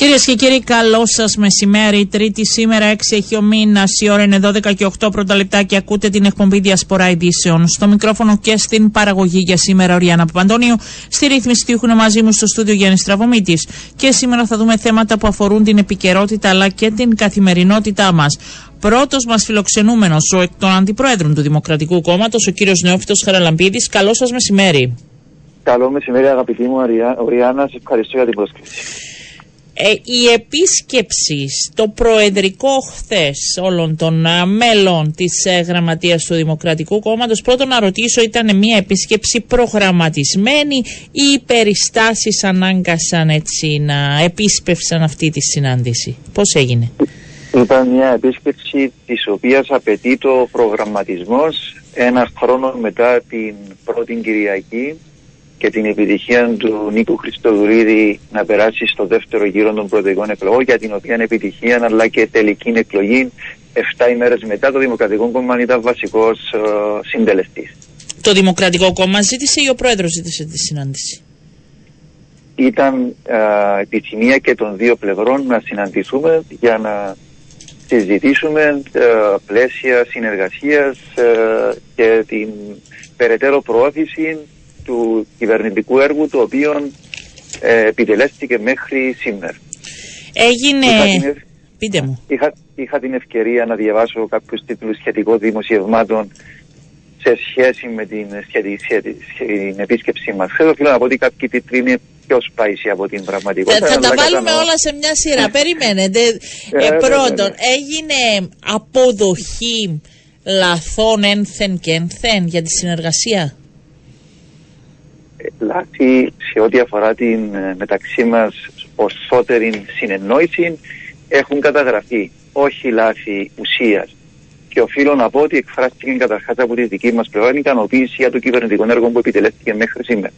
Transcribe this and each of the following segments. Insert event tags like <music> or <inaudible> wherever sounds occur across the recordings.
Κυρίες και κύριοι, καλό σας μεσημέρι. Τρίτη σήμερα, 6 έχει ο μήνας. Η ώρα είναι 12 και 8 πρώτα λεπτά και ακούτε την εκπομπή Διασπορά Ειδήσεων. Στο μικρόφωνο και στην παραγωγή για σήμερα, ο Ριάννα Παπαντώνιο. Στη ρύθμιση τύχουν μαζί μου στο στούντιο Γιάννης Στραβωμίτη. Και σήμερα θα δούμε θέματα που αφορούν την επικαιρότητα αλλά και την καθημερινότητά μας. Πρώτος μας φιλοξενούμενος, ο εκ των αντιπρόεδρων του Δημοκρατικού Κόμματος, ο κύριος Νεόφυτο Χαραλαμπίδης. Καλό σας μεσημέρι. Καλό μεσημέρι, αγαπητή μου Ριάννα. Σας ευχαριστώ για την πρόσκληση. Ε, η επίσκεψη στο προεδρικό χθες όλων των α, μέλων της ε, γραμματείας του Δημοκρατικού Κόμματος πρώτον να ρωτήσω ήταν μια επίσκεψη προγραμματισμένη ή οι περιστάσεις ανάγκασαν έτσι να επίσπευσαν αυτή τη συνάντηση; Πώς έγινε; Ήταν μια επίσκεψη της οποίας απαιτεί το προγραμματισμός ένα χρόνο μετά την πρώτη Κυριακή και την επιτυχία του Νίκου Χριστοδουλίδη να περάσει στο δεύτερο γύρο των προεδρικών εκλογών, για την οποία επιτυχία αλλά και τελική εκλογή 7 ημέρες μετά το Δημοκρατικό Κόμμα ήταν βασικός uh, ε, συντελεστής. Το Δημοκρατικό Κόμμα ζήτησε ή ο πρόεδρος ζήτησε τη συνάντηση; Ήταν uh, επιθυμία και των δύο πλευρών να συναντηθούμε για να συζητήσουμε uh, πλαίσια συνεργασίας και την περαιτέρω προώθηση του κυβερνητικού έργου το οποίο ε, επιτελέστηκε μέχρι σήμερα. Έγινε... Πείτε μου. Είχα, είχα την ευκαιρία να διαβάσω κάποιους τίτλους σχετικών δημοσιευμάτων σε σχέση με την, σχέση, επίσκεψή μας. Θέλω να πω ότι κάποιοι τίτλοι είναι πιο σπάισι από την πραγματικότητα. Θα, θα τα βάλουμε όλα σε μια σειρά. <laughs> Περιμένετε. Ε, ε, πρώτον, έγινε αποδοχή λαθών ένθεν και ένθεν για τη συνεργασία; Λάθη σε ό,τι αφορά την ε, μεταξύ μας ορθότερη συνεννόηση έχουν καταγραφεί, όχι λάθη ουσίας. Και οφείλω να πω ότι εκφράστηκε καταρχάς από τη δική μας πλευρά ικανοποίηση για το κυβερνητικό έργο που επιτελέστηκε μέχρι σήμερα.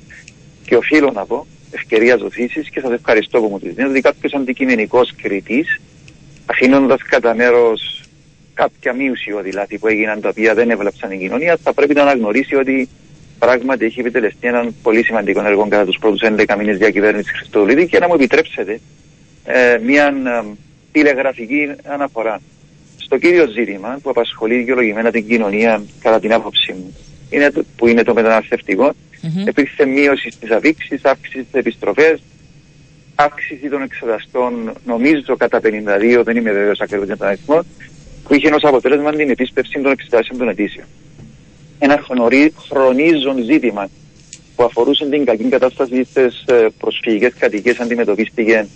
Και οφείλω να πω, ευκαιρία ζωθήση και σας ευχαριστώ που μου τη δίνετε, ότι κάποιος αντικειμενικός κριτής, αφήνοντας κατά μέρος κάποια μη ουσιώδη λάθη που έγιναν τα οποία δεν έβλαψαν η κοινωνία, θα πρέπει να αναγνωρίσει ότι πράγματι έχει επιτελεστεί έναν πολύ σημαντικό έργο κατά τους πρώτους 11 μήνες διακυβέρνησης Χριστοδουλίδη και να μου επιτρέψετε ε, μια ε, τηλεγραφική αναφορά στο κύριο ζήτημα που απασχολεί δικαιολογημένα την κοινωνία κατά την άποψή μου, είναι το, που είναι το μεταναστευτικό. Mm-hmm. Υπήρξε μείωση στι αφήξει, αύξηση στι επιστροφές, αύξηση των εξεταστών, νομίζω κατά 52, δεν είμαι βέβαιος ακριβώς για τον αριθμό, που είχε ως αποτέλεσμα την επίσπευση των εξετάσεων των αιτήσεων ένα χρονίζον ζήτημα που αφορούσε την κακή κατάσταση στις ε, προσφυγικές κατοικίες αντιμετωπίστηκε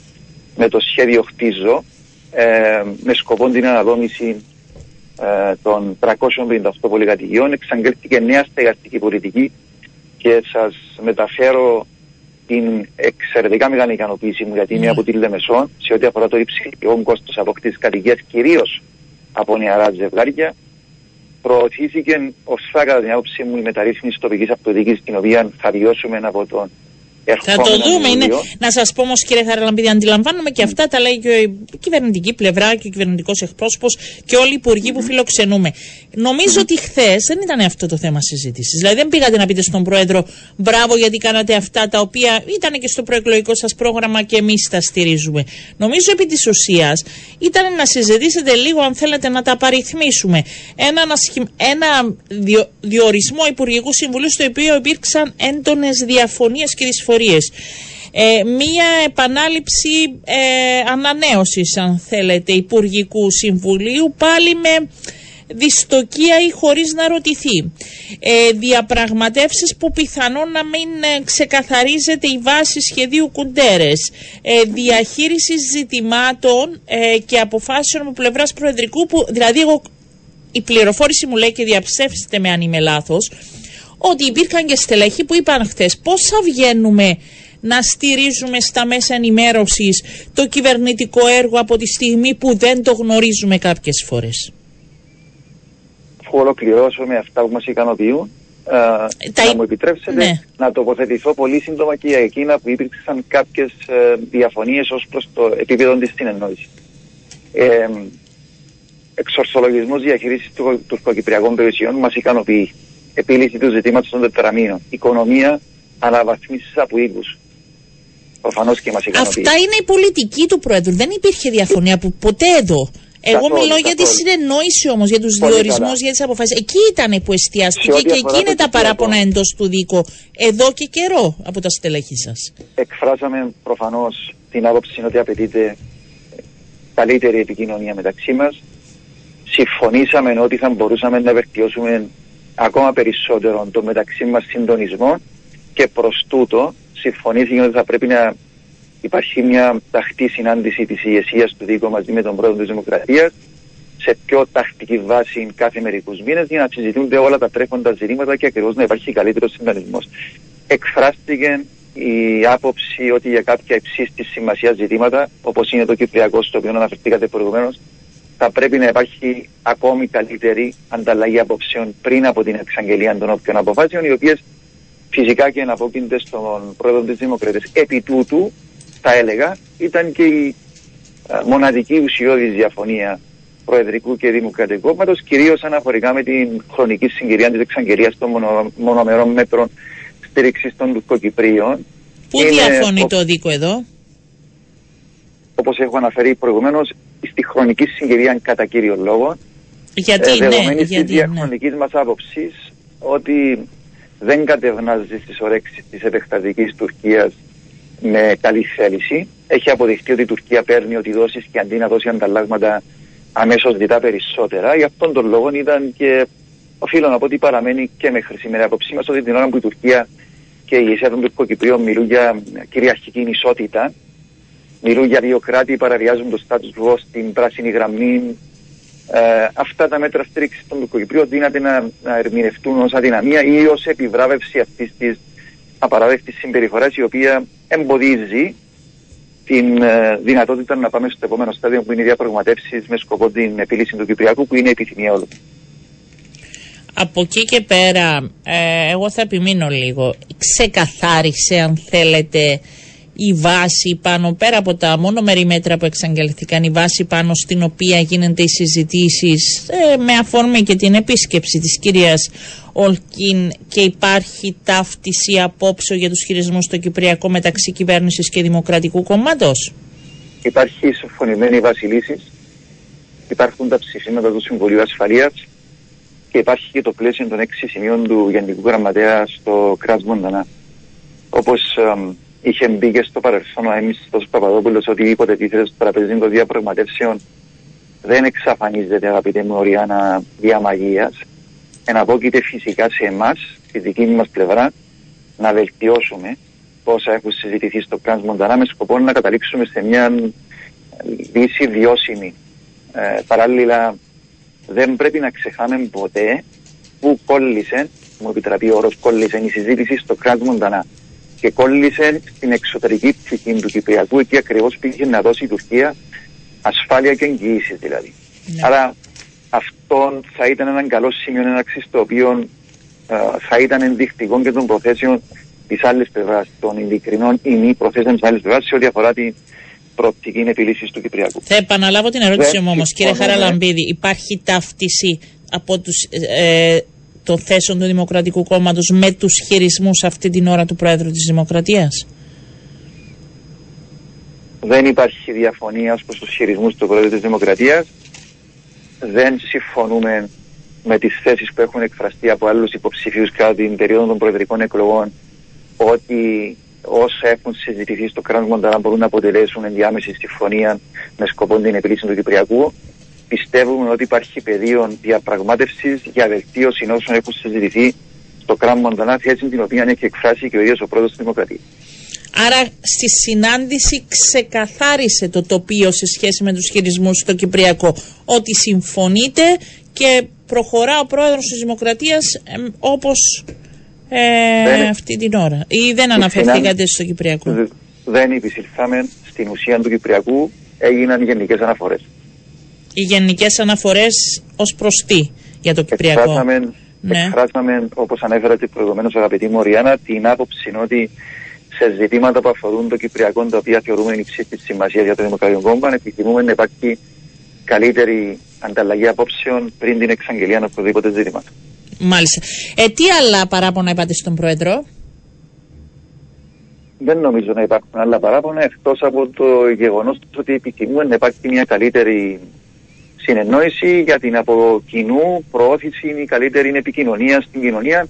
με το σχέδιο Χτίζω ε, με σκοπό την αναδόμηση ε, των 358 πολυκατοικιών. Εξαγγέλθηκε νέα στεγαστική πολιτική και σας μεταφέρω την εξαιρετικά μεγάλη ικανοποίηση μου γιατί είμαι ναι. από τη Λεμεσόν σε ό,τι αφορά το υψηλό κόστος αποκτήση κατοικία κυρίως από νεαρά ζευγάρια προωθήθηκε ορθά κατά την άποψή μου η μεταρρύθμιση τοπικής αυτοδιοίκησης την οποία θα βιώσουμε από τον θα το δούμε. Είναι, να σας πω όμως, κύριε Χαραλαμπίδη, αντιλαμβάνομαι και αυτά τα λέει και η κυβερνητική πλευρά και ο κυβερνητικός εκπρόσωπος και όλοι οι υπουργοί που φιλοξενούμε. Νομίζω ότι χθες δεν ήταν αυτό το θέμα συζήτησης. Δηλαδή, δεν πήγατε να πείτε στον Πρόεδρο μπράβο γιατί κάνατε αυτά τα οποία ήταν και στο προεκλογικό σας πρόγραμμα και εμείς τα στηρίζουμε. Νομίζω επί της ουσίας ήταν να συζητήσετε λίγο, αν θέλετε, να τα απαριθμίσουμε. Ένα, ένα διορισμό Υπουργικού Συμβουλίου στο οποίο υπήρξαν έντονες διαφωνίες και δυσφορίε ε, μία επανάληψη ε, ανανέωσης αν θέλετε Υπουργικού Συμβουλίου πάλι με δυστοκία ή χωρίς να ρωτηθεί. Ε, διαπραγματεύσεις που πιθανόν να μην ε, ξεκαθαρίζεται η βάση σχεδίου Κουντέρες. Ε, διαχείριση ζητημάτων ε, και αποφάσεων από πλευράς Προεδρικού που δηλαδή εγώ, η πληροφόρηση μου λέει και διαψεύστε με αν είμαι λάθος ότι υπήρχαν και στελέχοι που είπαν χθες πώς θα βγαίνουμε να στηρίζουμε στα μέσα ενημέρωσης το κυβερνητικό έργο από τη στιγμή που δεν το γνωρίζουμε κάποιες φορές. Αφού ολοκληρώσω με αυτά που μας ικανοποιούν, τα... να μου επιτρέψετε ναι. να τοποθετηθώ πολύ σύντομα και για εκείνα που υπήρξαν κάποιες ε, διαφωνίες ως προς το επίπεδο της συνεννόησης. Ε, εξορθολογισμός διαχείρισης του τουρκοκυπριακών περιουσιών μας ικανοποιεί επίλυση του ζητήματος των τετραμήνων. Οικονομία, αναβαθμίσεις από οίκου. Προφανώς και μας ικανοποιεί. Αυτά είναι η πολιτική του Πρόεδρου. Δεν υπήρχε διαφωνία που ποτέ εδώ. Εγώ καθόλου, μιλώ καθόλου. για τη συνεννόηση όμως, για τους διορισμούς, για τις αποφάσεις. Εκεί ήταν που εστιάστηκε και εκεί είναι τα παράπονα εντός του δίκου. Εδώ και καιρό από τα στελέχη σας. Εκφράσαμε προφανώς την άποψη ότι απαιτείται καλύτερη επικοινωνία μεταξύ μας. Συμφωνήσαμε ότι θα μπορούσαμε να βελτιώσουμε ακόμα περισσότερο το μεταξύ μας συντονισμό και προς τούτο συμφωνήθηκε ότι θα πρέπει να υπάρχει μια ταχτή συνάντηση της ηγεσίας του δίκου μαζί με τον πρόεδρο της Δημοκρατίας σε πιο τακτική βάση κάθε μερικούς μήνες για να συζητούνται όλα τα τρέχοντα ζητήματα και ακριβώς να υπάρχει καλύτερος συντονισμός. Εκφράστηκε η άποψη ότι για κάποια υψίστη σημασίας ζητήματα, όπως είναι το Κυπριακό, στο οποίο αναφερθήκατε προηγουμένως, θα πρέπει να υπάρχει ακόμη καλύτερη ανταλλαγή απόψεων πριν από την εξαγγελία των όποιων αποφάσεων, οι οποίες φυσικά και εναπόκεινται στον πρόεδρο της Δημοκρατίας. Επί τούτου, θα έλεγα, ήταν και η μοναδική ουσιώδης διαφωνία Προεδρικού και Δημοκρατικού Κόμματος, κυρίως αναφορικά με την χρονική συγκυρία της εξαγγελίας των μονο, μονομερών μέτρων στήριξης των τουρκοκυπρίων. Πού διαφωνεί το δίκο εδώ, Όπως έχω αναφέρει προηγουμένως, στη χρονική συγκυρία κατά κύριο λόγο. Γιατί, ε, δεδομένη ναι, της διαχρονική ναι. μας άποψης ότι δεν κατευνάζει στι ορέξει της επεκτατικής Τουρκίας με καλή θέληση. Έχει αποδειχτεί ότι η Τουρκία παίρνει ότι δώσει και αντί να δώσει ανταλλάγματα αμέσως διτά περισσότερα. Γι' αυτόν τον λόγο ήταν και οφείλω να πω ότι παραμένει και μέχρι σήμερα απόψη μας ότι την ώρα που η Τουρκία και η ηγεσία των Τουρκοκυπρίων μιλούν για κυριαρχική ισότητα, μιλούν για δύο κράτη, παραβιάζουν το status quo στην πράσινη γραμμή. Ε, αυτά τα μέτρα στήριξης των Τουρκοκυπρίων δύναται να, να ερμηνευτούν ως αδυναμία ή ως επιβράβευση αυτής της απαράδεκτης συμπεριφοράς, η οποία εμποδίζει την ε, δυνατότητα να πάμε στο επόμενο στάδιο που είναι οι διαπραγματεύσεις με σκοπό την επίλυση του Κυπριακού, που είναι η επιθυμία όλων. Από εκεί και πέρα, ε, εγώ θα επιμείνω λίγο. Ξεκαθάρισε, αν θέλετε, η βάση πάνω, πέρα από τα μόνο μέτρα που εξαγγελθήκαν, η βάση πάνω στην οποία γίνονται οι συζητήσεις ε, με αφορμή και την επίσκεψη της κυρίας Ολκίν και υπάρχει ταύτιση απόψε για τους χειρισμούς στο Κυπριακό μεταξύ κυβέρνησης και Δημοκρατικού Κόμματος; Υπάρχει συμφωνημένη βάση λύσης, υπάρχουν τα ψηφίματα του Συμβουλίου Ασφαλείας και υπάρχει και το πλαίσιο των έξι σημείων του Γενικού Γραμματέα στο Κράτ Μοντανά. Όπως είχε μπει και στο παρελθόν ο Έμιστος Παπαδόπουλος ότι υποτετίθεται στο τραπεζί των διαπραγματεύσεων δεν εξαφανίζεται αγαπητέ μου Οριάννα διαμαγείας. Εναπόκειται φυσικά σε εμάς, στη δική μας πλευρά, να βελτιώσουμε όσα έχουν συζητηθεί στο Κράτ Μοντανά με σκοπό να καταλήξουμε σε μια λύση βιώσιμη. Ε, παράλληλα, δεν πρέπει να ξεχάμε ποτέ που κόλλησε, μου επιτραπεί ο όρος κόλλησε η συζήτηση στο Κράτ Μοντανά και κόλλησε στην εξωτερική ψυχή του Κυπριακού, εκεί ακριβώς πήγε να δώσει η Τουρκία ασφάλεια και εγγυήσει δηλαδή. Ναι. Άρα αυτό θα ήταν ένα καλό σημείο έναρξης το οποίο ε, θα ήταν ενδεικτικό και των προθέσεων της άλλης πλευράς, των ειλικρινών ή μη προθέσεων της άλλης πλευράς σε ό,τι αφορά την προοπτική επιλύση του Κυπριακού. Θα επαναλάβω την ερώτηση μου όμως, κύριε Χαραλαμπίδη. Υπάρχει ταύτιση από τους ε, των θέσεων του Δημοκρατικού Κόμματος με τους χειρισμούς αυτή την ώρα του Πρόεδρου της Δημοκρατίας; Δεν υπάρχει διαφωνία προς τους χειρισμούς του Πρόεδρου της Δημοκρατίας. Δεν συμφωνούμε με τις θέσεις που έχουν εκφραστεί από άλλους υποψηφίους κατά την περίοδο των προεδρικών εκλογών ότι όσα έχουν συζητηθεί στο κράτος Μονταρά μπορούν να αποτελέσουν ενδιάμεση συμφωνία με σκοπό την επίλυση του Κυπριακού πιστεύουμε ότι υπάρχει πεδίο διαπραγμάτευσης για βελτίωση όσων έχουν συζητηθεί στο κράτο Μοντανά, θέση την οποία έχει εκφράσει και ο ίδιος ο πρόεδρος της Δημοκρατίας. Άρα στη συνάντηση ξεκαθάρισε το τοπίο σε σχέση με τους χειρισμούς στο Κυπριακό ότι συμφωνείτε και προχωρά ο πρόεδρος της Δημοκρατίας ε, όπως ε, αυτή την ώρα ή δεν αναφερθήκατε στο Κυπριακό; Δεν επισήλθαμε στην ουσία του Κυπριακού, έγιναν γενικές αναφορές οι γενικές αναφορές ως προς τι για το Κυπριακό. Εκφράσαμε, ναι. εκφράσαμε όπως ανέφερατε προηγουμένως, αγαπητή Μωριάννα, την άποψη ότι σε ζητήματα που αφορούν το Κυπριακό, τα οποία θεωρούμε υψίστης σημασίας για το Δημοκρατικό Κόμμα, επιθυμούμε να υπάρχει καλύτερη ανταλλαγή απόψεων πριν την εξαγγελία οποιοδήποτε ζήτημα. Μάλιστα. Ε, τι άλλα παράπονα είπατε στον Πρόεδρο; Δεν νομίζω να υπάρχουν άλλα παράπονα εκτός από το γεγονός ότι επιθυμούμε να υπάρχει μια καλύτερη συνεννόηση για την από κοινού προώθηση ή καλύτερη επικοινωνία στην κοινωνία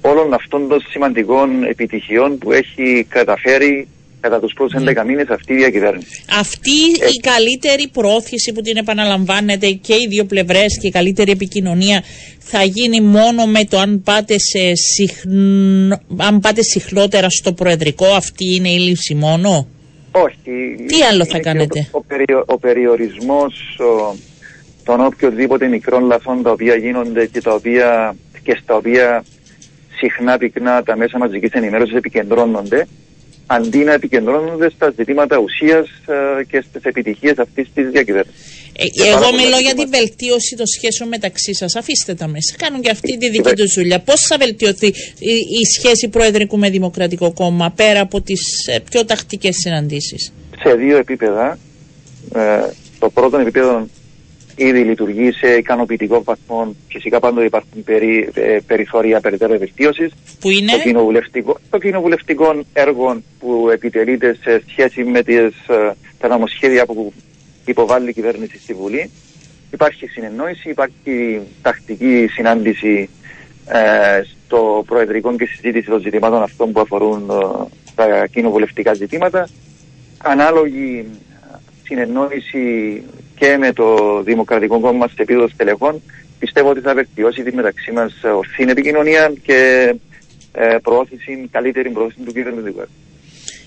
όλων αυτών των σημαντικών επιτυχιών που έχει καταφέρει κατά τους πρώτους 11 ναι. μήνες αυτή η διακυβέρνηση. Αυτή ε... η καλύτερη πρόθεση που την επαναλαμβάνεται και οι δύο πλευρές και η καλύτερη επικοινωνία θα γίνει μόνο με το αν πάτε, σε συχνο... αν πάτε συχνότερα στο προεδρικό, αυτή είναι η λύση μόνο; Όχι. Τι άλλο θα κάνετε; Ο, περιο... ο περιορισμός ο... των οποιοδήποτε μικρών λαθών τα οποία γίνονται και, τα οποία... και στα οποία συχνά πυκνά τα μέσα μαζικής ενημέρωσης επικεντρώνονται αντί να επικεντρώνονται στα ζητήματα ουσίας ε, και στις επιτυχίες αυτής της διακυβέρνησης. Ε, εγώ μιλώ για την βελτίωση των σχέσεων μεταξύ σας. Αφήστε τα μέσα. Κάνουν και αυτή τη δική τους δουλειά. Πώς θα βελτιωθεί η, η, σχέση Προεδρικού με Δημοκρατικό Κόμμα πέρα από τις ε, πιο τακτικές συναντήσεις; Σε δύο επίπεδα. Ε, το πρώτο επίπεδο ήδη λειτουργεί σε ικανοποιητικό βαθμό. Φυσικά πάντοτε υπάρχουν περι, ε, περιθώρια περαιτέρω βελτίωσης. Που είναι; Το κοινοβουλευτικό, το κοινοβουλευτικό έργο που επιτελείται σε σχέση με τις, ε, τα νομοσχέδια που υποβάλλει η κυβέρνηση στη Βουλή. Υπάρχει συνεννόηση, υπάρχει τακτική συνάντηση ε, στο Προεδρικό και συζήτηση των ζητημάτων αυτών που αφορούν ε, τα κοινοβουλευτικά ζητήματα. Ανάλογη συνεννόηση και με το Δημοκρατικό Κόμμα σε επίπεδο στελεχών, πιστεύω ότι θα βελτιώσει τη μεταξύ μας ορθή επικοινωνία και ε, προώθηση, καλύτερη προώθηση του κυβερνητικού έργου.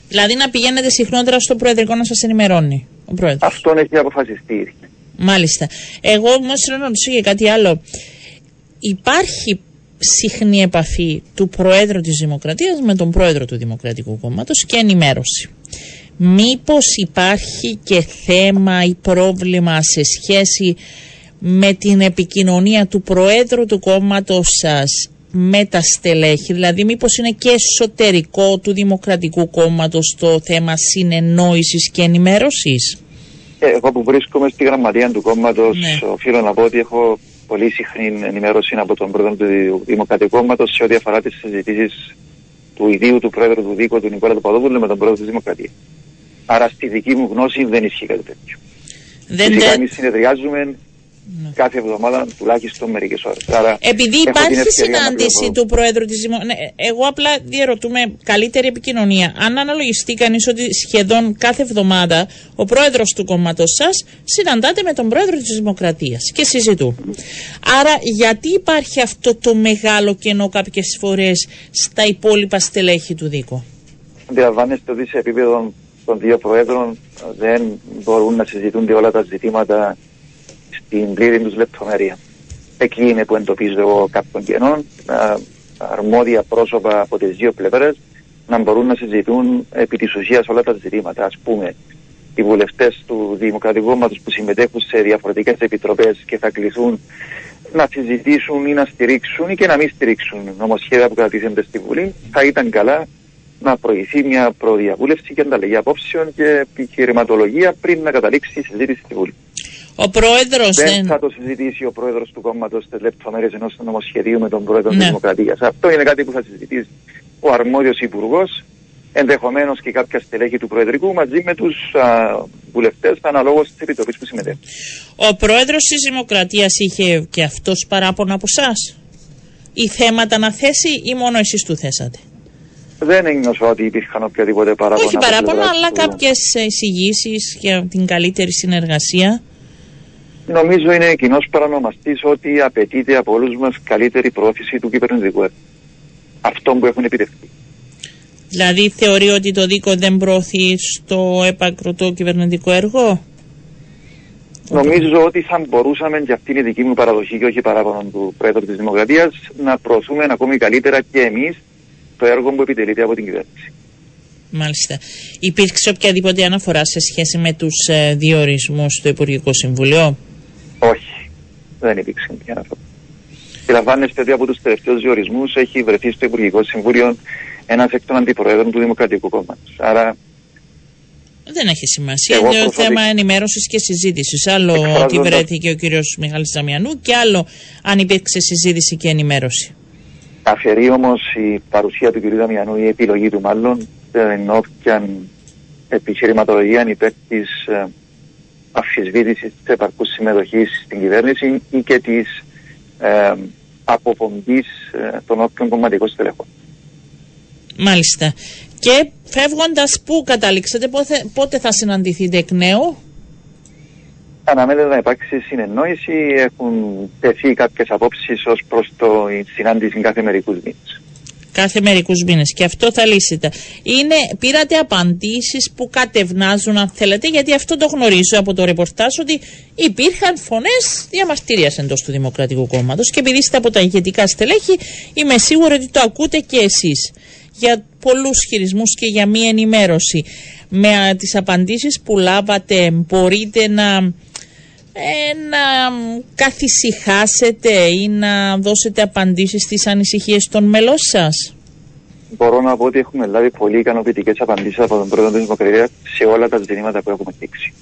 Δηλαδή να πηγαίνετε συχνότερα στο Προεδρικό να σας ενημερώνει ο Πρόεδρος. Αυτό έχει αποφασιστεί. Μάλιστα. Εγώ όμως θέλω να ρωτήσω για κάτι άλλο. Υπάρχει συχνή επαφή του Προέδρου της Δημοκρατίας με τον Πρόεδρο του Δημοκρατικού Κόμματος και ενημέρωση. Μήπως υπάρχει και θέμα ή πρόβλημα σε σχέση με την επικοινωνία του Προέδρου του κόμματος σας με τα στελέχη, δηλαδή μήπως είναι και εσωτερικό του Δημοκρατικού Κόμματος το θέμα συνεννόησης και ενημέρωσης; Ε, εγώ που βρίσκομαι στη γραμματεία του κόμματος ναι. οφείλω να πω ότι έχω πολύ συχνή ενημέρωση από τον Πρόεδρο του Δημοκρατικού Κόμματος σε ό,τι αφορά τις συζητήσεις του ιδίου του Πρόεδρου του Δίκου, του Νικόλα Παπαδόπουλου, με τον Πρόεδρο της Δημοκρατίας. Άρα στη δική μου γνώση δεν ισχύει κάτι τέτοιο. Δεν Φυσικά εμείς συνεδριάζουμε ναι. κάθε εβδομάδα τουλάχιστον μερικές ώρες. Επειδή υπάρχει συνάντηση του Πρόεδρου της Δημοκρατία. Ναι, εγώ απλά διαρωτούμε καλύτερη επικοινωνία. Αν αναλογιστεί κανείς ότι σχεδόν κάθε εβδομάδα ο Πρόεδρος του κόμματος σας συναντάται με τον Πρόεδρο της Δημοκρατίας και συζητούν. Άρα, γιατί υπάρχει αυτό το μεγάλο κενό κάποιες φορές στα υπόλοιπα στελέχη του Δίκο. Αντιλαμβάνεστε ότι σε επίπεδο των δύο Προέδρων δεν μπορούν να συζητούνται όλα τα ζητήματα στην πλήρη τους λεπτομέρεια. Εκεί είναι που εντοπίζω εγώ κάποιον κενών, αρμόδια πρόσωπα από τις δύο πλευρές να μπορούν να συζητούν επί της ουσίας όλα τα ζητήματα. Α πούμε, οι βουλευτές του Δημοκρατικού Κόμματος που συμμετέχουν σε διαφορετικές επιτροπές και θα κληθούν να συζητήσουν ή να στηρίξουν ή και να μην στηρίξουν νομοσχέδια που κρατήσονται στη Βουλή, θα ήταν καλά να προηγηθεί μια προδιαβούλευση και ανταλλαγή απόψεων και επιχειρηματολογία πριν να καταλήξει η συζήτηση στη Βουλή. Ο πρόεδρος δεν, δεν θα το συζητήσει ο πρόεδρος του κόμματος στι λεπτομέρειε ενός νομοσχεδίου με τον πρόεδρο ναι. τη Δημοκρατίας. Αυτό είναι κάτι που θα συζητήσει ο αρμόδιος υπουργός, ενδεχομένως και κάποια στελέχη του Προεδρικού μαζί με τους βουλευτές αναλόγως της επιτροπής που συμμετέχουν. Ο πρόεδρος της Δημοκρατίας είχε και αυτός παράπονα από εσάς, ή θέματα να θέσει ή μόνο εσείς του θέσατε; Δεν ένιωσα ότι υπήρχαν οποιαδήποτε παράπονα. Όχι παράπονα, αλλά του... κάποιες εισηγήσεις για την καλύτερη συνεργασία. Νομίζω είναι κοινός παρανομαστής ότι απαιτείται από όλους μας καλύτερη πρόθεση του κυβερνητικού έργου. Αυτό που έχουν επιτευχθεί. Δηλαδή θεωρεί ότι το δίκο δεν προωθεί στο έπακρο κυβερνητικό έργο; Νομίζω ότι θα μπορούσαμε, και αυτή είναι η δική μου παραδοχή και όχι παράπονο του Πρόεδρου της Δημοκρατίας, να προωθούμε ακόμη καλύτερα και εμείς το έργο που επιτελείται από την κυβέρνηση. Μάλιστα. Υπήρξε οποιαδήποτε αναφορά σε σχέση με τους ε, διορισμούς στο Υπουργικό Συμβουλίο; Όχι. Δεν υπήρξε καμία αναφορά. Συλλαμβάνεστε ότι από τους τελευταίους διορισμούς έχει βρεθεί στο Υπουργικό Συμβούλιο ένας εκ των αντιπροέδρων του Δημοκρατικού Κόμματος. Άρα Δεν έχει σημασία. Είναι προσωπικ... θέμα ενημέρωσης και συζήτησης. Άλλο Εκφράζοντας... ότι βρέθηκε ο κύριος Μιχάλης Ζαμιανού και άλλο αν υπήρξε συζήτηση και ενημέρωση. Αφαιρεί όμως η παρουσία του κ. Ζαμιανού, η επιλογή του μάλλον, την όποια επιχειρηματολογία υπέρ της ε, αμφισβήτηση της επαρκούς συμμετοχής στην κυβέρνηση ή και της ε, αποπομπής ε, των όποιων κομματικών στελεχών. Μάλιστα. Και φεύγοντας, πού καταλήξατε, πότε, πότε θα συναντηθείτε εκ νέου; Αναμένεται να υπάρξει συνεννόηση. Έχουν τεθεί κάποιες απόψεις ως προς τη συνάντηση κάθε μερικούς μήνες. Κάθε μερικούς μήνες. Και αυτό θα λύσετε. Είναι, πήρατε απαντήσεις που κατευνάζουν, αν θέλετε, γιατί αυτό το γνωρίζω από το ρεπορτάζ ότι υπήρχαν φωνές διαμαρτυρίας εντός του Δημοκρατικού Κόμματος. Και επειδή είστε από τα ηγετικά στελέχη, είμαι σίγουρη ότι το ακούτε και εσείς για πολλούς χειρισμούς και για μία ενημέρωση. Με τις απαντήσεις που λάβατε μπορείτε να, ε, να καθησυχάσετε ή να δώσετε απαντήσεις στις ανησυχίες των μελών σας; Μπορώ να πω ότι έχουμε λάβει πολύ ικανοποιητικές απαντήσεις από τον πρόεδρο της Δημοκρατίας σε όλα τα ζητήματα που έχουμε δείξει.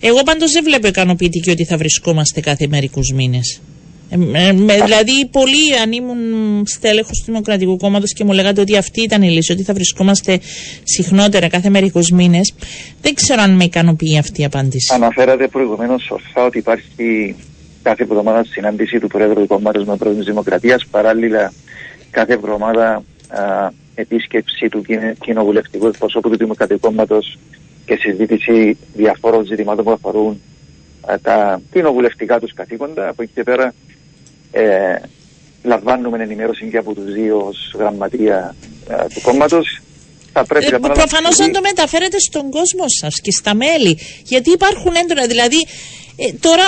Εγώ πάντως δεν βλέπω ικανοποιητική ότι θα βρισκόμαστε κάθε μερικούς μήνες. Ε, ε, δηλαδή, πολλοί αν ήμουν στέλεχος του Δημοκρατικού Κόμματος και μου λέγατε ότι αυτή ήταν η λύση, ότι θα βρισκόμαστε συχνότερα κάθε μερικούς μήνες, δεν ξέρω αν με ικανοποιεί αυτή η απάντηση. Αναφέρατε προηγουμένως ορθά ότι υπάρχει κάθε εβδομάδα συνάντηση του Πρόεδρου του Κόμματος με Πρόεδρο της Δημοκρατίας. Παράλληλα, κάθε εβδομάδα α, επίσκεψη του κοινοβουλευτικού εκπροσώπου του Δημοκρατικού Κόμματος και συζήτηση διαφόρων ζητημάτων που αφορούν τα κοινοβουλευτικά τους καθήκοντα. Από εκεί και πέρα ε, λαμβάνουμε ενημέρωση και από τους δύο γραμματεία ε, του κόμματος. Ε, Προφανώς αν το μεταφέρετε στον κόσμο σας και στα μέλη. Γιατί υπάρχουν έντονα. Δηλαδή, ε, τώρα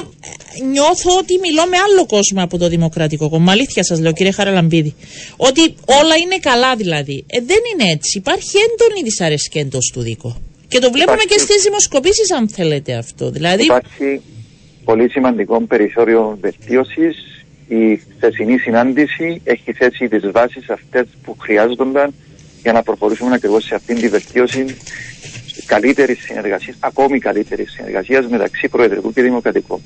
ε, νιώθω ότι μιλώ με άλλο κόσμο από το Δημοκρατικό Κόμμα. Αλήθεια σας λέω, κύριε Χαραλαμπίδη. Ότι όλα είναι καλά δηλαδή. Ε, δεν είναι έτσι. Υπάρχει έντονη δυσαρέσκεια εντός του δίκο. Και το βλέπουμε Υπάρχει... και στις δημοσκοπήσεις, αν θέλετε αυτό. Δηλαδή... Υπάρχει πολύ σημαντικό περιθώριο βελτίωσης η θεσινή συνάντηση έχει θέσει τις βάσεις αυτές που χρειάζονταν για να προχωρήσουμε ακριβώς σε αυτήν τη βελτίωση καλύτερης συνεργασίας, ακόμη καλύτερης συνεργασίας μεταξύ Προεδρικού και Δημοκρατικού.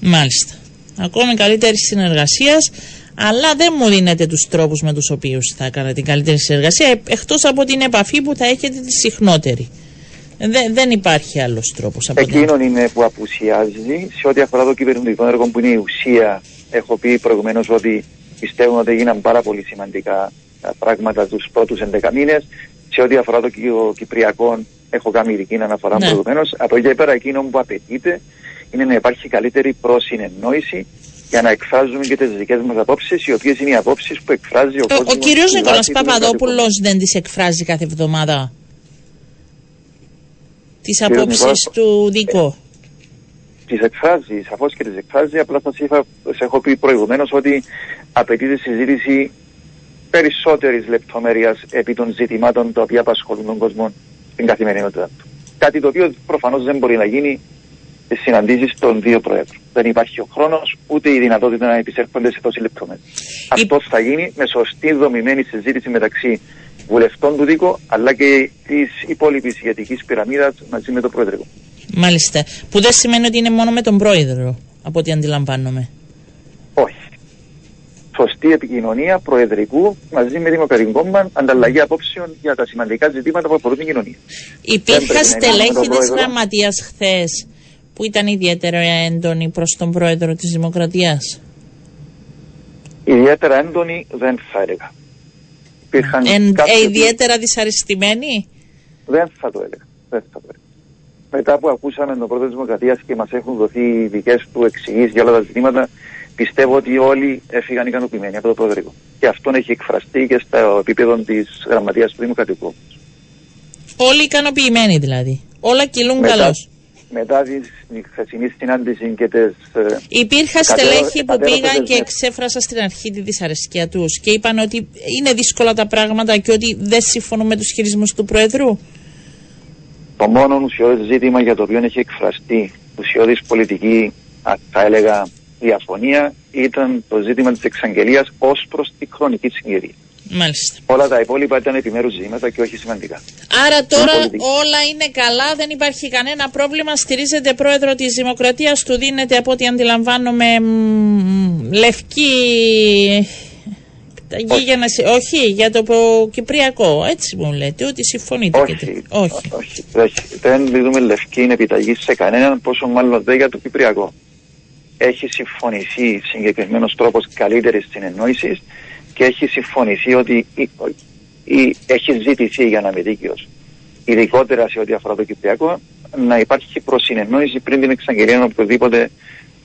Μάλιστα. Ακόμη καλύτερης συνεργασίας, αλλά δεν μου δίνετε τους τρόπους με τους οποίους θα έκανα την καλύτερη συνεργασία, εκτός από την επαφή που θα έχετε τη συχνότερη. Δεν, δεν υπάρχει άλλος τρόπος. Εκείνο είναι που απουσιάζει σε ό,τι αφορά το κυβερνητικό έργο που είναι η ουσία Έχω πει προηγουμένως ότι πιστεύω ότι έγιναν πάρα πολύ σημαντικά πράγματα τους πρώτους 11 μήνες. Σε ό,τι αφορά το Κυπριακό, έχω κάνει ειδική αναφορά ναι. προηγουμένως. Από εκεί πέρα, εκείνο που απαιτείται είναι να υπάρχει καλύτερη προσυνεννόηση για να εκφράζουμε και τις δικές μας απόψεις, οι οποίες είναι οι απόψεις που εκφράζει ο, ο κόσμος. Ο κύριο Νικόλας Παπαδόπουλος δεν τις εκφράζει κάθε εβδομάδα; Τις απόψεις του Δίκο τις εκφράζει, σαφώς και τις εκφράζει. Απλά σας έχω πει προηγουμένως ότι απαιτείται συζήτηση περισσότερης λεπτομέρειας επί των ζητημάτων τα οποία απασχολούν τον κόσμο στην καθημερινότητα του. Κάτι το οποίο προφανώς δεν μπορεί να γίνει στις συναντήσεις των δύο Προέδρων. Δεν υπάρχει ο χρόνος ούτε η δυνατότητα να επισέρχονται σε τόση λεπτομέρεια. Η... Αυτός θα γίνει με σωστή δομημένη συζήτηση μεταξύ βουλευτών του Δίκο αλλά και της υπόλοιπης ηγετικής πυραμίδας μαζί με το Προεδρικό. Μάλιστα. Που δεν σημαίνει ότι είναι μόνο με τον πρόεδρο, από ό,τι αντιλαμβάνομαι. Όχι. Σωστή επικοινωνία προεδρικού μαζί με Δημοκρατικό Κόμμα, ανταλλαγή απόψεων για τα σημαντικά ζητήματα που αφορούν την κοινωνία. Υπήρχαν στελέχη της γραμματείας χθες που ήταν ιδιαίτερα έντονοι προς τον πρόεδρο της Δημοκρατίας; Ιδιαίτερα έντονοι δεν θα έλεγα. Υπήρχαν ε, ιδιαίτερα δυσαρεστημένοι; Δεν θα το έλεγα. Δεν θα το έλεγα μετά που ακούσαμε τον πρώτο της Δημοκρατίας και μας έχουν δοθεί δικές του εξηγήσεις για όλα τα ζητήματα, πιστεύω ότι όλοι έφυγαν ικανοποιημένοι από το Προεδρικό. Και αυτόν έχει εκφραστεί και στο επίπεδο της Γραμματείας του Δημοκρατικού. Όλοι ικανοποιημένοι δηλαδή. Όλα κυλούν καλώς. Μετά της χθεσινής συνάντησης και τι. Ε, Υπήρχαν στελέχη που πήγαν και εξέφρασαν στην αρχή τη δυσαρεσκία τους και είπαν ότι είναι δύσκολα τα πράγματα και ότι δεν συμφωνούν με τους χειρισμούς του Προεδρού. Το μόνο ουσιώδη ζήτημα για το οποίο έχει εκφραστεί ουσιώδης πολιτική, θα έλεγα, διαφωνία ήταν το ζήτημα της εξαγγελίας ως προς τη χρονική συγκυρία. Μάλιστα. Όλα τα υπόλοιπα ήταν επιμέρους ζητήματα και όχι σημαντικά. Άρα τώρα όλα είναι καλά, δεν υπάρχει κανένα πρόβλημα. Στηρίζεται πρόεδρο της Δημοκρατίας, του δίνεται από ό,τι αντιλαμβάνομαι λευκή για να... Όχι, για το Κυπριακό. Έτσι μου λέτε, ότι συμφωνείτε. Όχι, και... όχι. όχι. Δεν δίνουμε λευκή επιταγή σε κανέναν, πόσο μάλλον δεν για το Κυπριακό. Έχει συμφωνηθεί συγκεκριμένος τρόπος καλύτερης συνεννόησης και έχει συμφωνηθεί ότι ή, ή, έχει ζητηθεί για να είμαι δίκαιος, ειδικότερα σε ό,τι αφορά το Κυπριακό, να υπάρχει προσυνεννόηση πριν την εξαγγελία οποιοδήποτε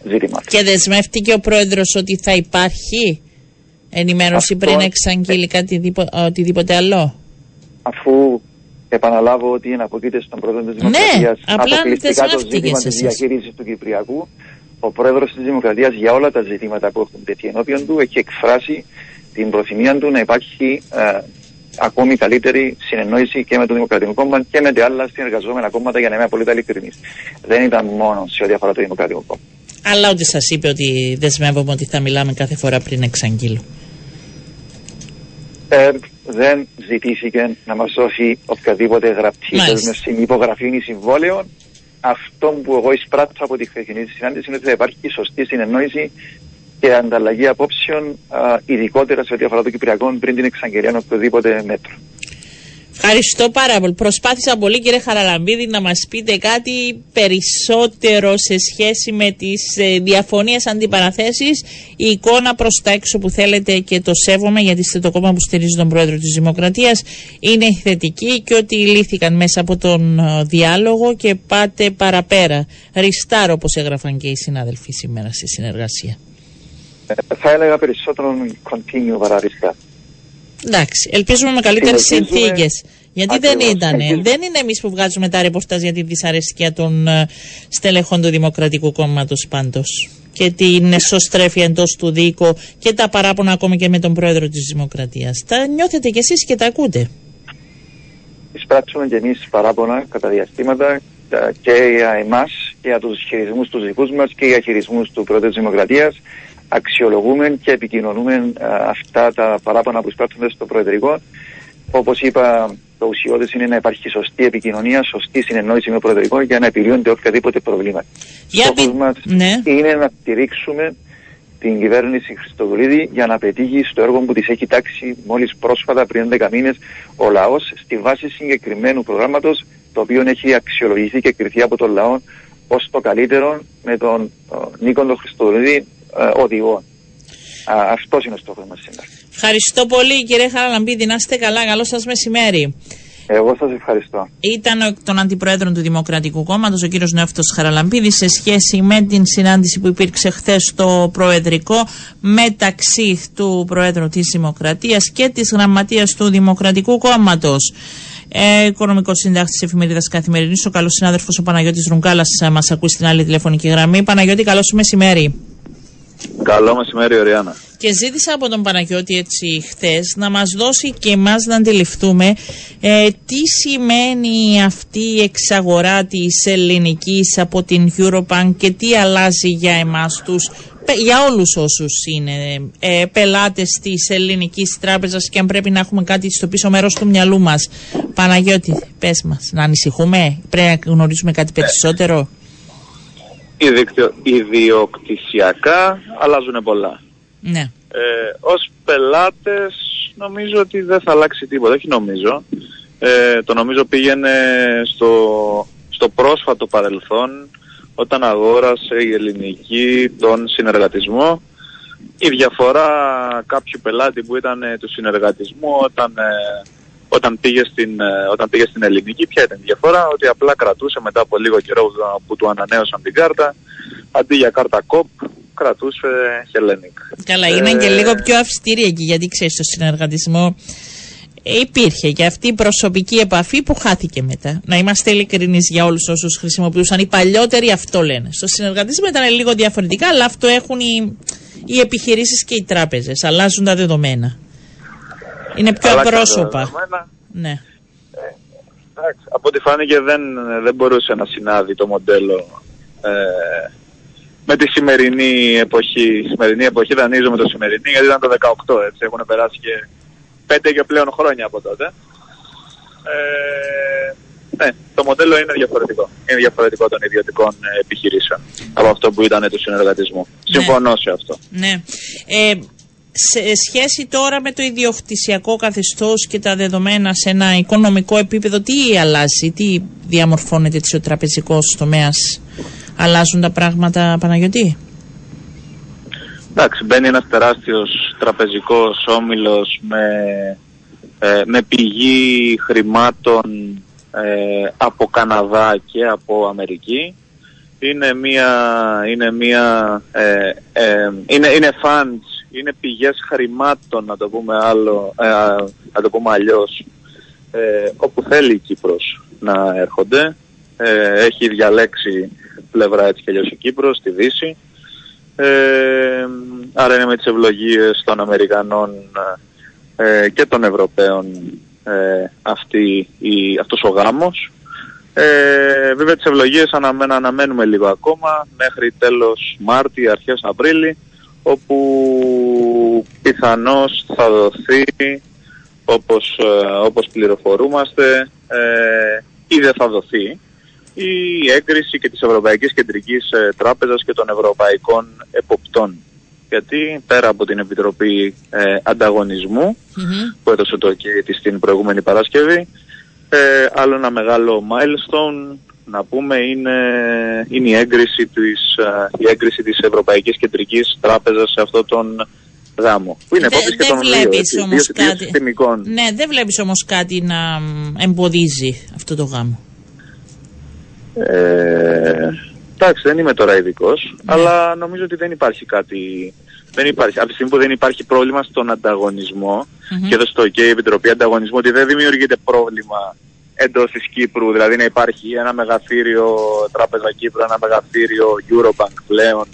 ζήτημα. Και δεσμεύτηκε ο πρόεδρος ότι θα υπάρχει; Ενημέρωση Αυτό πριν εξαγγείλει κάτι οτιδήποτε άλλο; Αφού επαναλάβω ότι είναι αποκείται στον πρόεδρο της ναι, Δημοκρατίας ναι, αποκλειστικά το ζήτημα της διαχείρισης του Κυπριακού, ο πρόεδρος της Δημοκρατίας για όλα τα ζητήματα που έχουν τεθεί ενώπιον του έχει εκφράσει την προθυμία του να υπάρχει ε, ακόμη καλύτερη συνεννόηση και με το Δημοκρατικό Κόμμα και με τα άλλα συνεργαζόμενα κόμματα για να είμαι απολύτω ειλικρινής. Δεν ήταν μόνο σε ό,τι αφορά το Δημοκρατικό Κόμμα. Αλλά ότι σας είπε ότι δεσμεύομαι ότι θα μιλάμε κάθε φορά πριν εξαγγείλω. Ε, δεν ζητήθηκε να μας δώσει οποιαδήποτε γραπτή δέσμευση υπογραφή ή συμβόλαιο. Αυτό που εγώ εισπράττω από τη χθεσινή συνάντηση είναι ότι θα υπάρχει σωστή συνεννόηση και ανταλλαγή απόψεων, α, ειδικότερα σε ό,τι αφορά το Κυπριακό πριν την εξαγγελία οποιοδήποτε μέτρο. Ευχαριστώ πάρα πολύ. Προσπάθησα πολύ κύριε Χαραλαμπίδη να μας πείτε κάτι περισσότερο σε σχέση με τις ε, διαφωνίες αντιπαραθέσεις. Η εικόνα προς τα έξω που θέλετε και το σέβομαι γιατί είστε το κόμμα που στηρίζει τον Πρόεδρο της Δημοκρατίας είναι θετική και ότι λύθηκαν μέσα από τον ε, διάλογο και πάτε παραπέρα. Ριστάρ όπως έγραφαν και οι συνάδελφοι σήμερα στη συνεργασία. Ε, θα έλεγα περισσότερο continue παρά Εντάξει, ελπίζουμε με καλύτερες συνθήκες. Γιατί δεν ήταν. Δεν είναι εμείς που βγάζουμε τα ρεπορτάζ για τη δυσαρέσκεια των uh, στελεχών του Δημοκρατικού Κόμματος πάντως. Και την εσωστρέφεια εντός του δίκου και τα παράπονα ακόμη και με τον πρόεδρο της Δημοκρατίας. Τα νιώθετε κι εσείς και τα ακούτε. Εισπράξουμε κι εμείς παράπονα κατά διαστήματα και για εμάς και για τους χειρισμούς τους δικούς μας και για χειρισμούς του πρόεδρου της Δημοκρατίας αξιολογούμε και επικοινωνούμε ε, αυτά τα παράπονα που εισπράττονται στο Προεδρικό. Όπως είπα, το ουσιώδες είναι να υπάρχει σωστή επικοινωνία, σωστή συνεννόηση με το Προεδρικό για να επιλύονται οποιαδήποτε προβλήματα. Στόχος μας ναι. είναι να στηρίξουμε την κυβέρνηση Χριστοδουλίδη για να πετύχει στο έργο που της έχει τάξει μόλις πρόσφατα πριν 10 μήνες ο λαός στη βάση συγκεκριμένου προγράμματος το οποίο έχει αξιολογηθεί και κριθεί από τον λαό ως το καλύτερο με τον Νίκο τον Χριστοδουλίδη ε, οδηγών. Αυτός είναι ο στόχος μας σήμερα. Ευχαριστώ πολύ κύριε Χαραλαμπίδη. Να είστε καλά. Καλό σας μεσημέρι. Εγώ σας ευχαριστώ. Ήταν ο, τον Αντιπρόεδρο του Δημοκρατικού Κόμματος, ο κύριος Νεύτο Χαραλαμπίδη, σε σχέση με την συνάντηση που υπήρξε χθες στο Προεδρικό μεταξύ του Προέδρου της Δημοκρατίας και της Γραμματείας του Δημοκρατικού Κόμματος. Ε, Οικονομικός συντάκτης τη εφημερίδας Καθημερινής, ο καλός συνάδελφος ο Παναγιώτης Ρουγκάλας, ε, μας ακούει στην άλλη τηλεφωνική γραμμή. Παναγιώτη, καλό σου μεσημέρι. Καλό μεσημέρι, Οριάννα. Και ζήτησα από τον Παναγιώτη έτσι χθες να μας δώσει και εμάς να αντιληφθούμε ε, τι σημαίνει αυτή η εξαγορά της ελληνικής από την Eurobank και τι αλλάζει για εμάς τους για όλους όσους είναι ε, πελάτες της ελληνικής τράπεζας και αν πρέπει να έχουμε κάτι στο πίσω μέρος του μυαλού μας. Παναγιώτη, πες μας, να ανησυχούμε, πρέπει να γνωρίζουμε κάτι περισσότερο; Ιδιοκτησιακά αλλάζουν πολλά. Ναι. Ε, ως πελάτες νομίζω ότι δεν θα αλλάξει τίποτα, όχι νομίζω. Ε, το νομίζω πήγαινε στο, στο πρόσφατο παρελθόν όταν αγόρασε η ελληνική τον συνεργατισμό. Η διαφορά κάποιου πελάτη που ήταν του συνεργατισμού όταν ε, όταν πήγε, στην, ε, όταν πήγε στην ελληνική, ποια ήταν η διαφορά, ότι απλά κρατούσε μετά από λίγο καιρό που του ανανέωσαν την κάρτα, αντί για κάρτα κοπ, κρατούσε Hellenic. Καλά, είναι και λίγο πιο αυστηρή εκεί, γιατί ξέρεις, στο συνεργατισμό υπήρχε και αυτή η προσωπική επαφή που χάθηκε μετά. Να είμαστε ειλικρινείς για όλους όσους χρησιμοποιούσαν. Οι παλιότεροι αυτό λένε. Στο συνεργατισμό ήταν λίγο διαφορετικά, αλλά αυτό έχουν οι, οι επιχειρήσεις και οι τράπεζες. Αλλάζουν τα δεδομένα. Είναι πιο απρόσωπα. Ναι. Ε, από ό,τι φάνηκε δεν, δεν μπορούσε να συνάδει το μοντέλο ε, με τη σημερινή εποχή. Η σημερινή εποχή δανείζομαι το σημερινή γιατί ήταν το 18 έτσι. Έχουν περάσει και πέντε και πλέον χρόνια από τότε. Ε, ναι, το μοντέλο είναι διαφορετικό. Είναι διαφορετικό των ιδιωτικών ε, επιχειρήσεων από αυτό που ήταν του συνεργατισμού. Ναι. Συμφωνώ σε αυτό. Ναι. Ε, σε σχέση τώρα με το ιδιοκτησιακό καθεστώς και τα δεδομένα σε ένα οικονομικό επίπεδο, τι αλλάζει, τι διαμορφώνεται έτσι ο τραπεζικός τομέας, αλλάζουν τα πράγματα Παναγιωτή. Εντάξει, μπαίνει ένας τεράστιος τραπεζικός όμιλος με, ε, με πηγή χρημάτων ε, από Καναδά και από Αμερική. Είναι μια, είναι μια, ε, ε, είναι, είναι funds, είναι πηγές χρημάτων, να το πούμε άλλο, να το πούμε αλλιώς, όπου θέλει η Κύπρος να έρχονται. έχει διαλέξει πλευρά έτσι και αλλιώς η Κύπρος, στη Δύση. άρα είναι με τις ευλογίες των Αμερικανών και των Ευρωπαίων ε, αυτή η, αυτός ο γάμος. Ε, βέβαια τις ευλογίες αναμένα, αναμένουμε λίγο ακόμα μέχρι τέλος Μάρτη, αρχές Απρίλη όπου πιθανώς θα δοθεί όπως, ε, όπως πληροφορούμαστε ε, ή δεν θα δοθεί η έγκριση και της Ευρωπαϊκής Κεντρικής ε, Τράπεζας και των Ευρωπαϊκών Εποπτών. Γιατί πέρα από την Επιτροπή ε, ανταγωνισμου που έδωσε το OK της την προηγούμενη Παρασκευή ε, άλλο ένα μεγάλο milestone να πούμε είναι, είναι η, έγκριση της, ε, η έγκριση της Ευρωπαϊκής Κεντρικής Τράπεζας σε αυτόν τον γάμο. Που είναι υπόψη και των δύο, κάτι... Ναι, δεν βλέπεις όμως κάτι να εμποδίζει αυτό το γάμο. Ε, εντάξει, δεν είμαι τώρα ειδικός, ναι. αλλά νομίζω ότι δεν υπάρχει κάτι δεν υπάρχει. Από τη στιγμή που δεν υπάρχει πρόβλημα στον ανταγωνισμο και εδώ στο ΟΚΕ η Επιτροπή Ανταγωνισμού ότι δεν δημιουργείται πρόβλημα εντός της Κύπρου, δηλαδή να υπάρχει ένα μεγαθύριο Τράπεζα Κύπρου, ένα μεγαθύριο Eurobank πλέον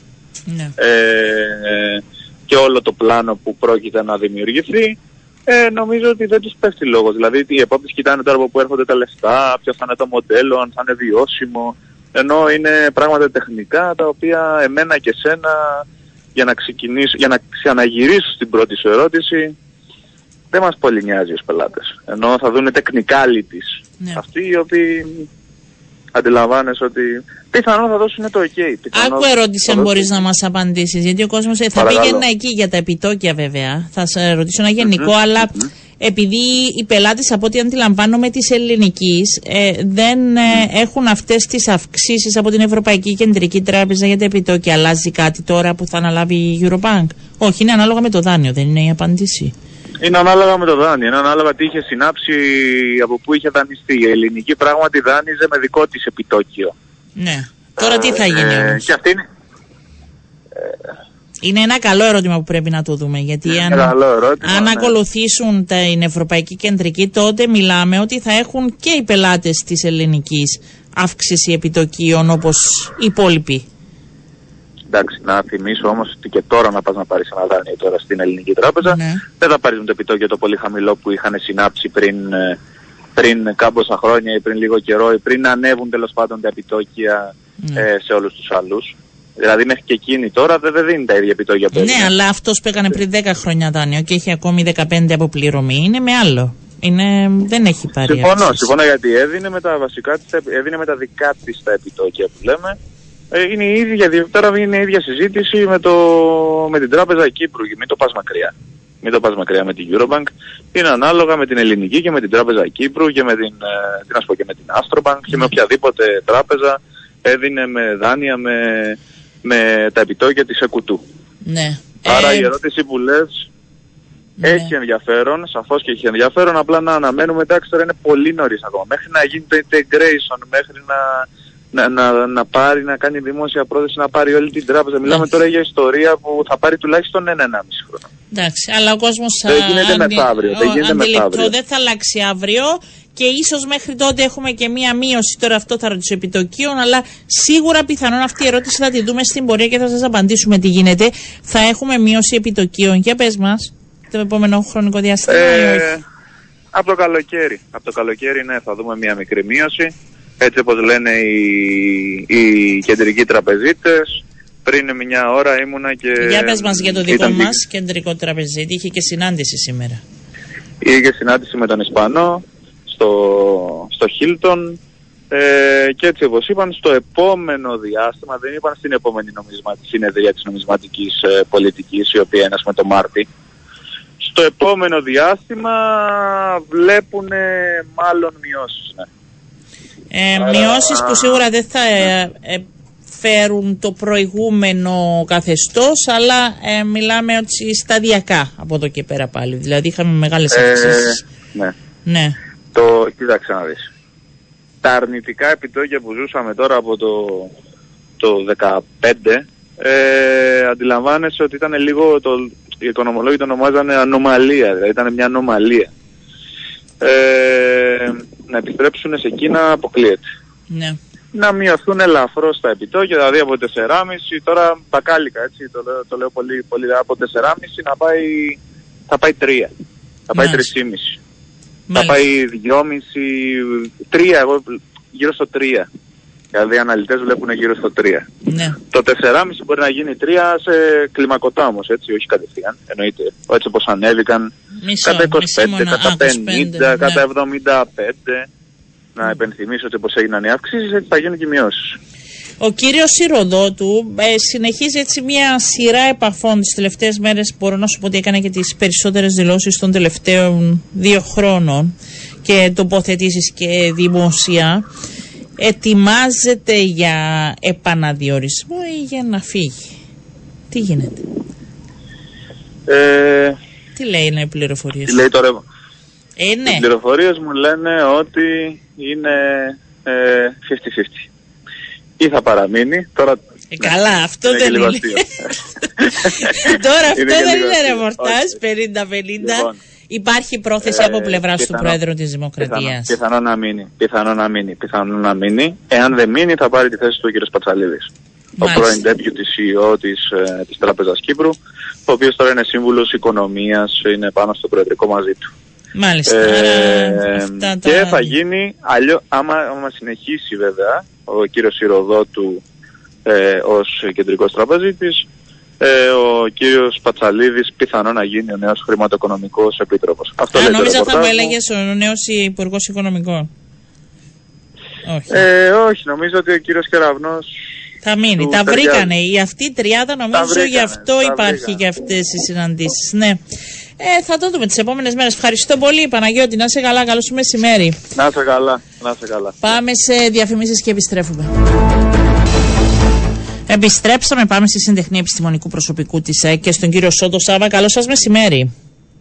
ναι. ε, και όλο το πλάνο που πρόκειται να δημιουργηθεί. Ε, νομίζω ότι δεν τους πέφτει λόγος. Δηλαδή, οι επόπτες κοιτάνε τώρα από πού έρχονται τα λεφτά, ποιος θα είναι το μοντέλο, αν θα είναι βιώσιμο. Ενώ είναι πράγματα τεχνικά τα οποία εμένα και σένα για να ξεκινήσω, για να ξαναγυρίσω στην πρώτη σου ερώτηση, δεν μας πολύ νοιάζει ως πελάτες. Ενώ θα δουν technicalities. Ναι. Αυτοί οι οποίοι αντιλαμβάνεσαι ότι πιθανόν θα δώσουν το ok. Πιθανόν Άκου ερώτηση αν μπορείς να μας απαντήσεις, γιατί ο κόσμος ε, θα πήγαινε εκεί για τα επιτόκια βέβαια. Θα σε ρωτήσω ένα αλλά επειδή οι πελάτες από ό,τι αντιλαμβάνομαι της ελληνικής ε, δεν ε, έχουν αυτές τις αυξήσεις από την Ευρωπαϊκή Κεντρική Τράπεζα για τα επιτόκια. Αλλάζει κάτι τώρα που θα αναλάβει η Eurobank; Όχι, είναι ανάλογα με το δάνειο, δεν είναι η απάντηση. Είναι ανάλογα με το δάνειο. Είναι ανάλογα τι είχε συνάψει, από πού είχε δανειστεί. Η ελληνική πράγματι δάνειζε με δικό της επιτόκιο. Ναι. Τώρα τι θα γίνει ε, Και αυτή είναι... Είναι ένα καλό ερώτημα που πρέπει να το δούμε. Γιατί αν, ερώτημα, αν ναι. ακολουθήσουν την Ευρωπαϊκή Κεντρική, τότε μιλάμε ότι θα έχουν και οι πελάτες της ελληνικής αύξηση επιτοκίων όπως οι υπόλοιποι. Εντάξει, να θυμίσω όμως ότι και τώρα να πας να πάρεις ένα δάνειο τώρα στην Ελληνική Τράπεζα, ναι. δεν θα πάρεις το επιτόκιο το πολύ χαμηλό που είχαν συνάψει πριν, ε, πριν κάμποσα χρόνια ή πριν λίγο καιρό ή πριν ανέβουν τέλος πάντων τα επιτόκια ναι. ε, σε όλους τους άλλους. Δηλαδή μέχρι και εκείνη τώρα δεν, δεν δίνει τα ίδια επιτόκια Ναι, αλλά αυτός που έκανε πριν 10 χρόνια δάνειο και έχει ακόμη 15 αποπληρωμή είναι με άλλο. Είναι, δεν έχει πάρει Συμφωνώ, συμφωνώ γιατί έδινε με τα βασικά της, έδινε με τα δικά της τα επιτόκια που λέμε. Ε, είναι η ίδια, τώρα είναι η ίδια συζήτηση με, το, με την Τράπεζα Κύπρου, μην το πας μακριά. Μην το πας μακριά με την Eurobank. Είναι ανάλογα με την Ελληνική και με την Τράπεζα Κύπρου και με την, ε, τι να πω, και με την Astrobank και με ναι. οποιαδήποτε τράπεζα έδινε με δάνεια με με τα επιτόκια της ΕΚΟΥΤΟΥ. Ναι. Άρα ε, η ερώτηση που λες ναι. έχει ενδιαφέρον, σαφώς και έχει ενδιαφέρον, απλά να αναμένουμε, εντάξει τώρα είναι πολύ νωρίς ακόμα, μέχρι να γίνει το integration, μέχρι να, να, να, να πάρει, να κάνει δημόσια πρόταση, να πάρει όλη την τράπεζα. Μιλάμε τώρα για ιστορία που θα πάρει τουλάχιστον ένα-ένα μισή χρόνο. Εντάξει, αλλά ο κόσμος δεν γίνεται αντι... μεθαύριο. Δεν γίνεται μεθαύριο. Δεν θα αλλάξει αύριο και ίσως μέχρι τότε έχουμε και μία μείωση. Τώρα αυτό θα ρωτήσω επιτοκίων, αλλά σίγουρα πιθανόν αυτή η ερώτηση θα τη δούμε στην πορεία και θα σας απαντήσουμε τι γίνεται. Θα έχουμε μείωση επιτοκίων. Για πες μας, το επόμενο χρονικό διάστημα. Ε, από το καλοκαίρι. Από το καλοκαίρι, ναι, θα δούμε μία μικρή μείωση. Έτσι όπως λένε οι, οι κεντρικοί τραπεζίτες, πριν μια ώρα ήμουνα και... Για πες μας για το δικό μας κεντρικό τραπεζίτη, είχε και συνάντηση σήμερα. είχε συνάντηση με τον Ισπανό στο, στο Χίλτον ε, και έτσι όπως είπαν στο επόμενο διάστημα, δεν είπαν στην επόμενη νομισματική συνεδρία της νομισματικής ε, πολιτικής η οποία είναι με το Μάρτι στο επόμενο διάστημα βλέπουν μάλλον μειώσεις. Ναι. Ε, μειώσεις που σίγουρα δεν θα ε, ε, φέρουν το προηγούμενο καθεστώς αλλά ε, μιλάμε ότι σταδιακά από εδώ και πέρα πάλι. Δηλαδή είχαμε μεγάλες αυξήσεις. ναι. ναι. Το, κοίταξε να δεις. Τα αρνητικά επιτόκια που ζούσαμε τώρα από το, το 15 ε, αντιλαμβάνεσαι ότι ήταν λίγο το, οι οικονομολόγοι το ονομάζανε ανομαλία, δηλαδή ήταν μια ανομαλία. Ε, να επιστρέψουν σε Κίνα αποκλείεται. Ναι. Να μειωθούν ελαφρώς τα επιτόκια, δηλαδή από 4,5 τώρα τα κάλικα, έτσι, το λέω, το λέω πολύ, πολύ από 4,5 να πάει, θα πάει 3, θα πάει 3,5. Θα πάει 2,5, 3, εγώ γύρω στο 3. Δηλαδή οι αναλυτές βλέπουν γύρω στο 3. Ναι. Το 4,5 μπορεί να γίνει 3 σε κλιμακωτά όμως, έτσι, όχι κατευθείαν. Εννοείται. Έτσι όπως ανέβηκαν μισό, κατά 25, μισή κατά 50, 25, κατά ναι. 75. Να επενθυμίσω ότι όπως έγιναν οι αυξήσεις, έτσι θα γίνουν και οι μειώσεις. Ο κύριος Σιροδότου ε, συνεχίζει έτσι μια σειρά επαφών τις τελευταίες μέρες μπορώ να σου πω ότι έκανε και τις περισσότερες δηλώσεις των τελευταίων δύο χρόνων και τοποθετήσεις και δημοσία ετοιμάζεται για επαναδιορισμό ή για να φύγει; Τι γίνεται; Ε, Τι λέει είναι οι πληροφορίες; τι λέει τώρα. Ε, ναι. Οι πληροφορίες μου λένε ότι είναι ε, 50-50. Ή θα παραμείνει, τώρα Ε, καλά, αυτό είναι και δεν λίγο είναι. αστείο. <laughs> Τώρα αυτό Είναι και δεν λίγο είναι αστείο. ρεπορτάζ Όχι. 50-50. Λοιπόν, Υπάρχει πρόθεση Ε, από πλευράς του πιθανό- Πρόεδρου της Πιθανό, Δημοκρατίας. πιθανό να μείνει. Πιθανό να μείνει. Πιθανό να μείνει. Εάν δεν μείνει, θα πάρει τη θέση του ο κ. Πατσαλίδης. Ο Μάλιστα. πρώην deputy CEO της, ε, της Τράπεζας Κύπρου, ο οποίος τώρα είναι σύμβουλος οικονομίας, είναι πάνω στο προεδρικό μαζί του. Μάλιστα. Ε, άρα αυτά τα... Και θα γίνει, αλλιώ, άμα, άμα συνεχίσει βέβαια ο κύριος Ηροδότου ε, ως κεντρικός τραπεζίτης, ε, ο κύριος Πατσαλίδης πιθανό να γίνει ο νέος χρηματοοικονομικός επίτροπος. Αυτό Α, λέει το νόμιζα θα μου ρεπορτάζ μου. έλεγες ο νέος Υπουργός Οικονομικών. Όχι. Ε, όχι, νομίζω ότι ο κύριος Κεραυνός θα μείνει. του Τα ταιριάζει. βρήκανε. Η αυτή η τριάδα νομίζω βρήκανε, γι' αυτό τα υπάρχει βρήκανε. και αυτές οι συναντήσεις. Ναι. Ε, θα το δούμε τις επόμενες μέρες. Ευχαριστώ πολύ, Παναγιώτη. Να είσαι καλά. Καλό σου μεσημέρι. να είσαι καλά, να είσαι καλά. Πάμε σε διαφημίσεις και επιστρέφουμε. Επιστρέψαμε, πάμε στη συντεχνία επιστημονικού προσωπικού της ΕΚ και στον κύριο Σόντο Σάβα. Καλό σας μεσημέρι.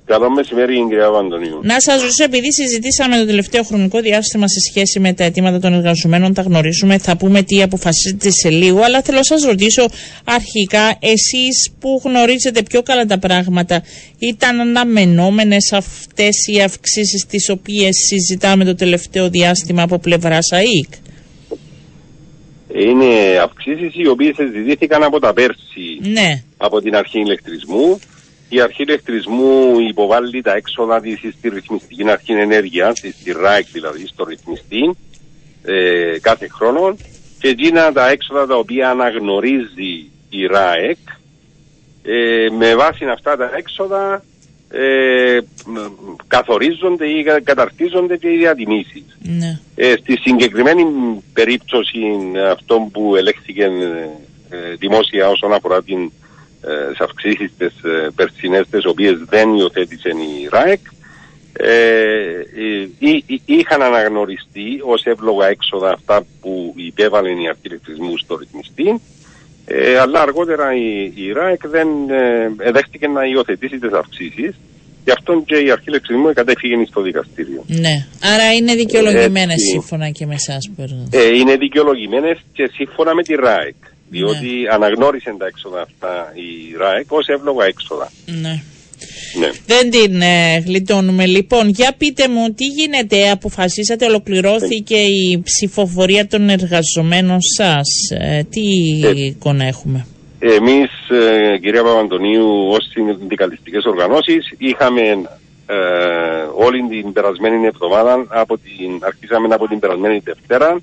Καλό μεσημέρι, κυρία Βαντονίου. Να σας ρωτήσω, επειδή συζητήσαμε το τελευταίο χρονικό διάστημα σε σχέση με τα αιτήματα των εργαζομένων, τα γνωρίζουμε, θα πούμε τι αποφασίζετε σε λίγο. Αλλά θέλω να σας ρωτήσω αρχικά, εσείς που γνωρίζετε πιο καλά τα πράγματα, ήταν αναμενόμενες αυτές οι αυξήσεις τις οποίες συζητάμε το τελευταίο διάστημα από πλευράς ΑΕΚ; Είναι αυξήσεις οι οποίες συζητήθηκαν από τα πέρσι Ναι, από την αρχή ηλεκτρισμού. Η αρχή ηλεκτρισμού υποβάλλει τα έξοδα της στη ρυθμιστική αρχή ενέργεια, στη ΡΑΕΚ δηλαδή, στο ρυθμιστή, ε, κάθε χρόνο. Και εκείνα τα έξοδα τα οποία αναγνωρίζει η ΡΑΕΚ, ε, με βάση αυτά τα έξοδα ε, μ, καθορίζονται ή κα- καταρτίζονται και οι διατιμήσεις. Ναι. Ε, στη συγκεκριμένη περίπτωση αυτό που ελέγχθηκε ε, δημόσια όσον αφορά την ε, τις αυξήσεις τις ε, περσινές τις οποίες δεν υιοθέτησε η ΡΑΕΚ ε, ε, εί- εί- είχαν αναγνωριστεί ως εύλογα έξοδα αυτά που υπέβαλε η αρχή ηλεκτρισμού στο ρυθμιστή ε, αλλά αργότερα η, η ΡΑΕΚ δεν ε, δέχτηκε να υιοθετήσει τις αυξήσεις γι' αυτό και η αρχή ηλεκτρισμού κατέφυγε στο δικαστήριο. Ναι. Άρα είναι δικαιολογημένες Έτσι. σύμφωνα και με εσάς που Ε, είναι δικαιολογημένες και σύμφωνα με τη ΡΑΕΚ. Διότι αναγνώρισε τα έξοδα αυτά η ΡΑΕΚ ως εύλογα έξοδα. Ναι. Ναι. Δεν την ε, γλιτώνουμε. Λοιπόν, για πείτε μου τι γίνεται. Αποφασίσατε, ολοκληρώθηκε η ψηφοφορία των εργαζομένων σας. Ε, τι Ε. εικόνα έχουμε; Εμείς, ε, κυρία Παπαντονίου, ως συνδικαλιστικές οργανώσεις είχαμε ε, όλη την περασμένη εβδομάδα, από την, αρχίσαμε από την περασμένη Δευτέρα,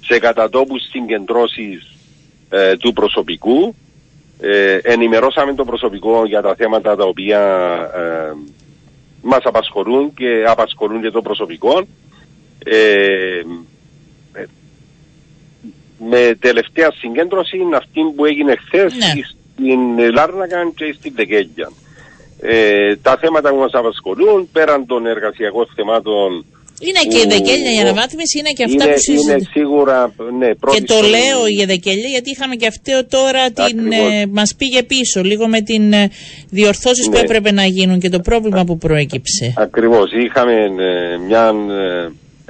σε κατατόπους συγκεντρώσεις ε, του προσωπικού. Ε, ενημερώσαμε το προσωπικό για τα θέματα τα οποία ε, μας απασχολούν και απασχολούν και το προσωπικό. Ε, ε, με τελευταία συγκέντρωση είναι αυτή που έγινε χθες Ναι. στην Λάρνακα και στην Δεκέλια. Ε, τα θέματα που μας απασχολούν πέραν των εργασιακών θεμάτων Είναι και η που- δεκέλια η αναβάθμιση, είναι και αυτά είναι, που συζητάμε. είναι σίγουρα ναι, Και πρώτη το στο- λέω η Εδεκέλια γιατί είχαμε και αυτό τώρα την, Ακριβώς. ε, μας πήγε πίσω λίγο με την ε, διορθώσεις που Ναι. έπρεπε να γίνουν και το πρόβλημα που προέκυψε. Ακριβώς. Είχαμε ε, μια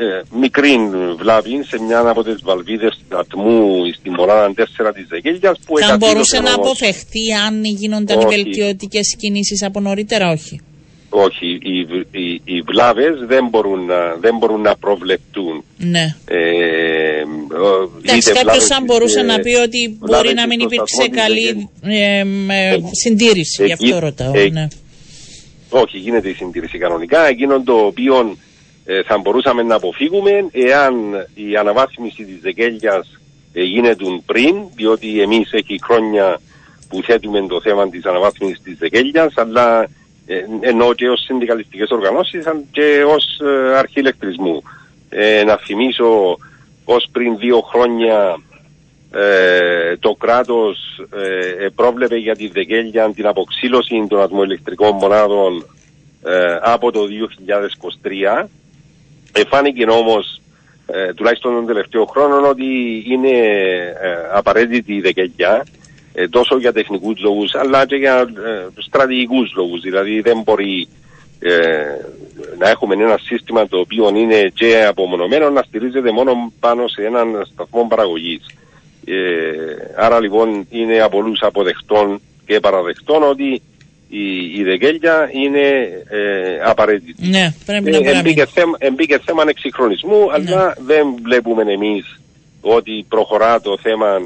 ε, ε, μικρή βλάβη σε μια από τις βαλβίδες ατμού στη μοράδα 4 της Δεκέλιας που Θα εκατήλωσε μπορούσε να όμως- αποφευχθεί αν γίνονταν οι Όχι. βελτιωτικές κινήσεις από νωρίτερα, όχι; Όχι, οι, οι, οι βλάβες δεν μπορούν να, δεν μπορούν να προβλεπτούν. Ναι. Ε, ο- Εντάξει, είτε κάποιος βλάβες αν εις, μπορούσε ε, να πει ότι μπορεί βλάβες να μην στο υπήρξε σταθμό της καλή Δεκέλιας. ε, με Ε, συντήρηση, γι' εκεί- αυτό ρωτάω. ε, ναι. Όχι, γίνεται η συντήρηση κανονικά. Εκείνο το οποίο ε, θα μπορούσαμε να αποφύγουμε εάν η αναβάθμιση της Δεκέλιας ε, γίνεται πριν, διότι εμείς έχει χρόνια που θέτουμε το θέμα της αναβάθμισης της Δεκέλιας, αλλά ε, ενώ και ως συνδικαλιστικές οργανώσεις αλλά και ως ε, αρχή ηλεκτρισμού. Ε, να θυμίσω ως πριν δύο χρόνια ε, το κράτος ε, ε, πρόβλεπε για τη Δεκέλια την αποξήλωση των ατμοελεκτρικών μονάδων ε, από το 2023. Εφάνηκε όμως ε, τουλάχιστον τον τελευταίο χρόνο ότι είναι ε, απαραίτητη η Δεκέλια ε, τόσο για τεχνικούς λόγους αλλά και για ε, στρατηγικούς λόγους. Δηλαδή δεν μπορεί ε, να έχουμε ένα σύστημα το οποίο είναι και απομονωμένο να στηρίζεται μόνο πάνω σε έναν σταθμό παραγωγής. Ε, άρα λοιπόν είναι από όλους αποδεκτών και παραδεκτών ότι η, η Δεκέλια είναι ε, απαραίτητη. Ναι, πρέπει Ε, να παραμείνει. εμπήκε, θέμα, εμπήκε θέμα εξυγχρονισμού, αλλά δεν βλέπουμε εμείς ότι προχωρά το θέμα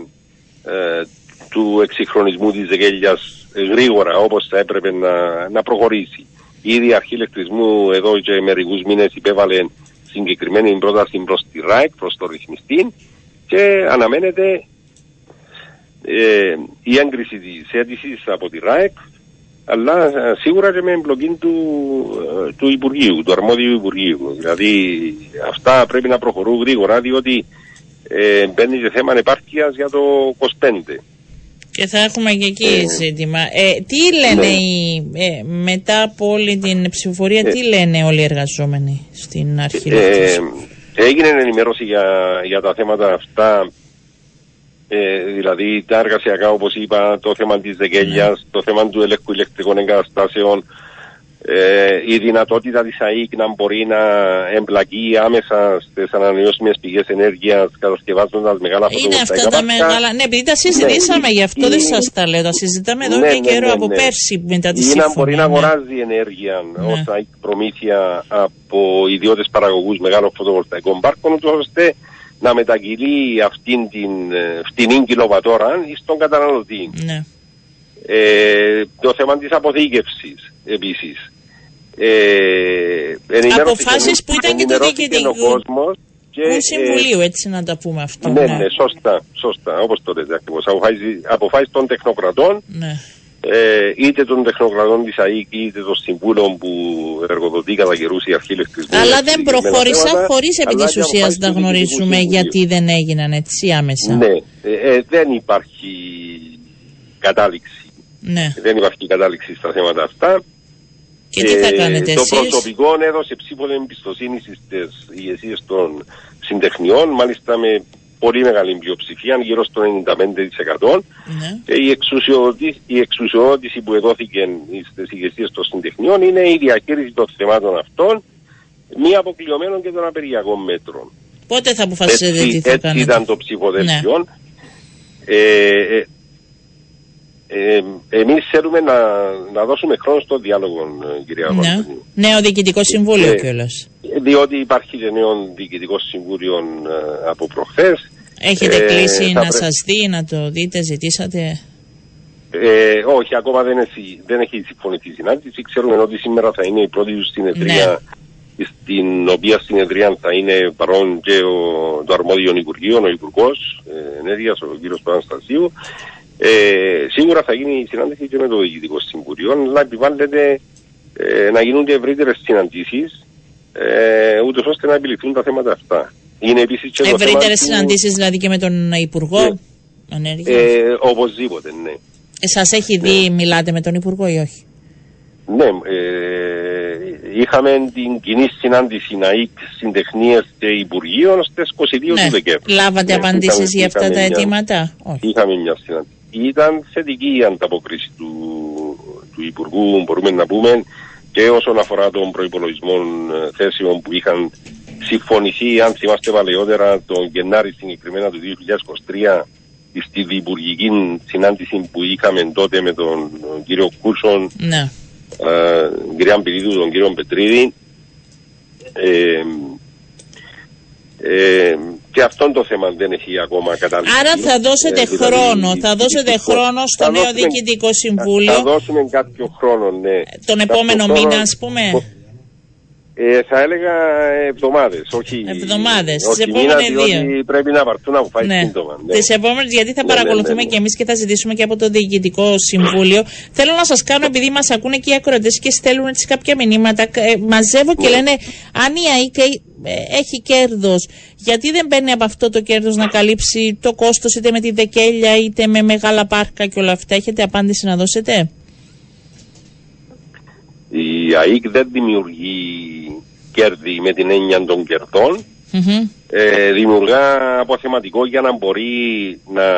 ε, του εξυγχρονισμού της Δεκέλιας γρήγορα όπως θα έπρεπε να, να προχωρήσει. Ήδη η αρχή ηλεκτρισμού εδώ και μερικούς μήνες υπέβαλε συγκεκριμένη πρόταση προς τη ΡΑΕΚ, προς το ρυθμιστή και αναμένεται ε, η έγκριση της αίτησης από τη ΡΑΕΚ αλλά ε, σίγουρα και με εμπλοκή του, ε, του Υπουργείου, του αρμόδιου Υπουργείου. Δηλαδή αυτά πρέπει να προχωρούν γρήγορα διότι ε, μπαίνει και θέμα επάρκειας για το 25. Και θα έχουμε και εκεί Ε, ζήτημα. Ε, τι λένε ναι. οι, ε, μετά από όλη την ψηφοφορία, Ε, τι λένε όλοι οι εργαζόμενοι στην αρχή Ε, έγινε ενημέρωση για, για τα θέματα αυτά ε, δηλαδή τα εργασιακά όπως είπα, το θέμα της δεκέλιας, το θέμα του ελέγχου ηλεκτρικών εγκαταστάσεων, ε, η δυνατότητα της ΑΕΚ να μπορεί να εμπλακεί άμεσα στις ανανεώσιμες πηγές ενέργειας κατασκευάζοντας μεγάλα Είναι φωτοβολταϊκά αυτά τα πάρκα. μεγάλα. Ναι, επειδή τα συζητήσαμε, Ναι, γι' αυτό δεν είναι- σας τα λέω. Τα συζητάμε εδώ Ναι, και ναι, καιρό ναι, από ναι. πέρσι μετά τη Ή να σύμφωνη. μπορεί να ναι. αγοράζει ενέργεια Ναι. ως ΑΕΚ προμήθεια από ιδιώτες παραγωγούς μεγάλων φωτοβολταϊκών πάρκων, ούτως ώστε να μεταγγείλει αυτήν την ε, φτηνή κιλοβατόρα στον καταναλωτή. Ναι. Ε, το θέμα της αποθήκευσης επίσης. Ε, ενημερώθηκε- Αποφάσεις που ήταν και του ενημερώθηκε διοικητικού- ο κόσμος και, Του ε, Συμβουλίου, έτσι να τα πούμε αυτό. ναι, ναι, σωστά, σωστά, όπως το λέτε ακριβώς. Αποφάσεις, αποφάσεις των τεχνοκρατών Ναι. Ε, είτε των τεχνοκρατών της ΑΕΚ είτε των συμβούλων που εργοδοτεί κατά καιρούς η αρχή ηλεκτρισμού. Αλλά για δεν συγκεκριμένα προχώρησαν θέματα, χωρίς επί αλλά τη και ουσίας αποφάσεις να του Διοικητικού γνωρίζουμε Συμβουλίου. γιατί δεν έγιναν έτσι άμεσα. Ναι, ε, ε, δεν υπάρχει κατάληξη. Ναι. Δεν υπάρχει κατάληξη στα θέματα αυτά. Και τι θα Ε, κάνετε Το εσείς; προσωπικό έδωσε ψήφο εμπιστοσύνη στις ηγεσίες των συντεχνιών, μάλιστα με πολύ μεγάλη πλειοψηφία, γύρω στο 95%. Ναι. Και η, εξουσιοδότηση, η εξουσιοδότηση που εδόθηκε στις ηγεσίες των συντεχνιών είναι η διαχείριση των θεμάτων αυτών, μη αποκλειωμένων και των απεργιακών μέτρων. Πότε θα αποφασίσετε τι Έτσι, θα έτσι κάνετε; ήταν το ψηφοδέλτιο. Ε, ε, ε, εμείς θέλουμε να, να δώσουμε χρόνο στο διάλογο, ε, κυρία Ναι. Παπαδονίου. Νέο Διοικητικό Συμβούλιο Ε, κιόλας. Διότι υπάρχει και νέο διοικητικό συμβούλιο ε, από προχθές. Έχετε Ε, κλείσει θα να πρέ- σας δει, να το δείτε, ζητήσατε; Ε, όχι, ακόμα δεν έχει, δεν έχει συμφωνηθεί η συνάντηση. Ξέρουμε ότι σήμερα θα είναι η πρώτη του συνεδρία, στην οποία συνεδρία θα είναι παρόν και ο, το αρμόδιο Υπουργείο, ο Υπουργός ε, Ενέργειας, ο κ. Παναστασίου. Ε, σίγουρα θα γίνει η συνάντηση και με το Διοικητικό Συμβουλίο, αλλά επιβάλλεται ε, να γίνονται ευρύτερες συναντήσεις, ε, ούτως ώστε να επιληθούν τα θέματα αυτά. Είναι επίσης και Ευρύτερες συναντήσεις δηλαδή και με τον Υπουργό ναι. Ε, οπωσδήποτε, ναι. Ε, Σας έχει δει, ναι. μιλάτε με τον Υπουργό ή όχι; Ναι, ε, είχαμε την κοινή συνάντηση ΝΑΙΚ συντεχνίε και Υπουργείων στις 22 ναι. του Δεκέμβρη. Λάβατε ναι, απαντήσεις για αυτά τα αιτήματα, όχι. Είχαμε μια συνάντηση. Ήταν θετική η ανταπόκριση του, του Υπουργού, μπορούμε να πούμε, και όσον αφορά τον προπολογισμό ε, θέσεων που είχαν συμφωνηθεί, αν θυμάστε παλαιότερα, τον Γενάρη συγκεκριμένα του 2023 στη διπουργική συνάντηση που είχαμε τότε με τον κύριο Κούσον, ναι. ε, τον κύριο Αμπηρίδου, τον κύριο Πετρίδη. Ε, ε, και αυτό το θέμα δεν έχει ακόμα καταλήξει. Άρα θα δώσετε ε, δηλαδή, χρόνο, θα δώσετε χρόνο στο νέο Διοικητικό Συμβούλιο. Θα δώσουμε κάποιο χρόνο, ναι. Τον επόμενο μήνα, ας πούμε. Ε, θα έλεγα εβδομάδες, όχι. Εβδομάδες. Τις επόμενες δύο. Πρέπει να πάρθουν αποφάσει ναι. σύντομα. Ναι. Τις επόμενες, γιατί θα ναι, ναι παρακολουθούμε ναι, ναι, και εμείς και θα ζητήσουμε και από το Διοικητικό Συμβούλιο. Θέλω να σας κάνω, επειδή μας ακούνε και οι ακροατές και στέλνουν έτσι κάποια μηνύματα, ε, μαζεύω και ναι. λένε αν η ΑΕΚ ε, έχει κέρδος, γιατί δεν παίρνει από αυτό το κέρδος να καλύψει το κόστος είτε με τη δεκέλια είτε με μεγάλα πάρκα και όλα αυτά; Έχετε απάντηση να δώσετε; Η ΑΕΚ δεν δημιουργεί κέρδη με την έννοια των κερδων ε, δημιουργά αποθεματικό για να μπορεί να,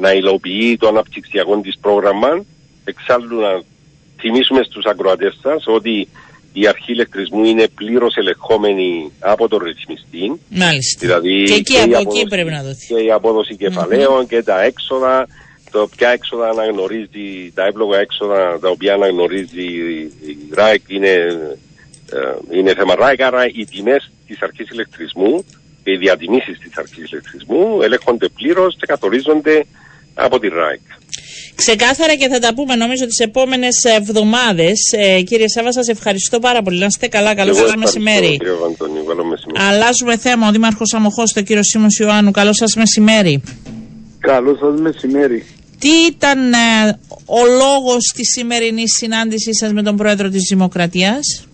να υλοποιεί το αναπτυξιακό της πρόγραμμα. Εξάλλου να θυμίσουμε στους ακροατές σας ότι η αρχή ηλεκτρισμού είναι πλήρως ελεγχόμενη από τον ρυθμιστή. Μάλιστα. Δηλαδή και εκεί από εκεί πρέπει να δοθεί. Και η απόδοση και τα έξοδα, το ποια έξοδα αναγνωρίζει, τα έπλογα έξοδα τα οποία αναγνωρίζει η ΡΑΕΚ είναι ε, είναι θέμα ΡΑΕΚ, άρα οι τιμές της αρχής ηλεκτρισμού και οι διατιμήσεις της αρχής ηλεκτρισμού ελέγχονται πλήρως και καθορίζονται από τη ΡΑΕΚ. Ξεκάθαρα και θα τα πούμε νομίζω τις επόμενες εβδομάδες. Ε, κύριε Σάβα, σας ευχαριστώ πάρα πολύ. Να είστε καλά. Καλό σας μεσημέρι. Αλλάζουμε θέμα. Ο Δήμαρχος Αμοχώ, το κύριο Σίμω Ιωάννου. Καλό σας μεσημέρι. Καλό σας μεσημέρι. Τι ήταν ε, ο λόγος της σημερινής συνάντησής σας με τον Πρόεδρο της Δημοκρατίας;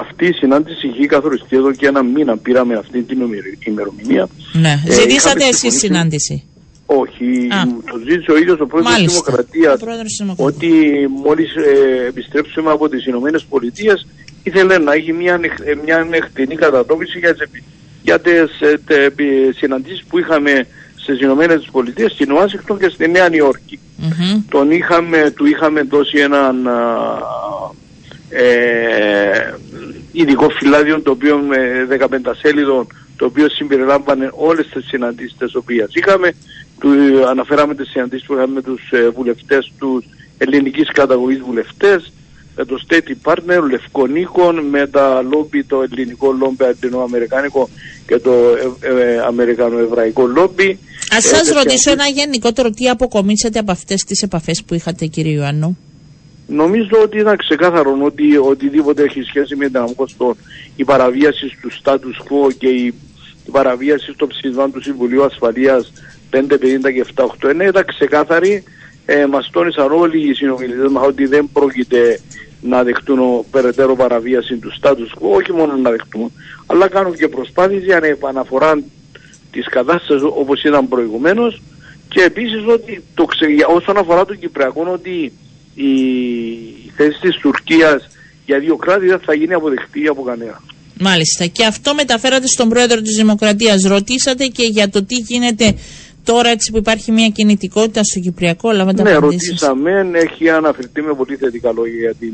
Αυτή η συνάντηση είχε καθοριστεί εδώ και ένα μήνα. Πήραμε αυτή την ημερομηνία. Ναι. Ε, Ζητήσατε εσείς συνάντηση; Όχι, Α. το ζήτησε ο ίδιος ο πρόεδρος της Δημοκρατίας ότι μόλις ε, επιστρέψουμε από τις Ηνωμένες Πολιτείες ήθελε να έχει μια, ε, μια εκτενή κατατόπιση για τις για ε, συναντήσεις που είχαμε στις Ηνωμένες Πολιτείες, στην Ουάσιγκτον και στη Νέα Νιόρκη. Mm-hmm. Τον είχαμε, του είχαμε δώσει έναν ε, ειδικό φυλάδιο το οποίο με 15 σέλιδων το οποίο συμπεριλάμβανε όλες τις συναντήσεις τις οποίες είχαμε του, αναφέραμε τις συναντήσεις που είχαμε με τους ε, βουλευτές τους ελληνικής καταγωγής βουλευτές με το State Partner, Λευκονίκων, με τα λόμπι, το ελληνικό λόμπι αντινοαμερικάνικο και το ε, ε, αμερικανοεβραϊκό λόμπι. Ας σας ε, ρωτήσω ένα γενικότερο τι αποκομίσατε από αυτές τις επαφές που είχατε κύριε Ιωάννου; Νομίζω ότι ήταν ξεκάθαρο ότι οτιδήποτε έχει σχέση με την Αμόχωστο, η παραβίαση του status quo και η, η παραβίαση των ψηφισμών του Συμβουλίου Ασφαλείας 550 και 781 ήταν ξεκάθαρη. Ε, μας τόνισαν όλοι οι συνομιλητές μας ότι δεν πρόκειται να δεχτούν περαιτέρω παραβίαση του status quo, όχι μόνο να δεχτούν, αλλά κάνουν και προσπάθειες για να επαναφοράν της κατάστασης όπως ήταν προηγουμένως και επίσης ότι το ξε... όσον αφορά το Κυπριακό ότι η θέση της Τουρκίας για δύο κράτη δεν θα γίνει αποδεκτή από κανένα. Μάλιστα. Και αυτό μεταφέρατε στον πρόεδρο της Δημοκρατίας. Ρωτήσατε και για το τι γίνεται τώρα έτσι που υπάρχει μια κινητικότητα στο Κυπριακό. Λάβατε ναι, ρωτήσαμε. Έχει αναφερθεί με πολύ θετικά λόγια για την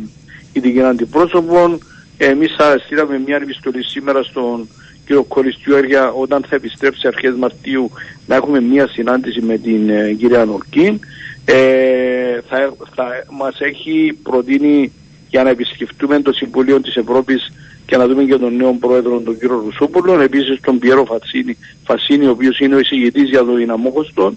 ειδική αντιπρόσωπο. Εμείς θα στείλαμε μια επιστολή σήμερα στον κύριο Κοριστιουέρια όταν θα επιστρέψει αρχές Μαρτίου να έχουμε μια συνάντηση με την ε, κυρία Νορκίν ε, θα, θα μας έχει προτείνει για να επισκεφτούμε το Συμβουλίο της Ευρώπης και να δούμε και τον νέο πρόεδρο τον κύριο Ρουσόπουλο, επίσης τον Πιέρο Φασίνη, Φασίνη ο οποίος είναι ο εισηγητής για το δυναμόκοστο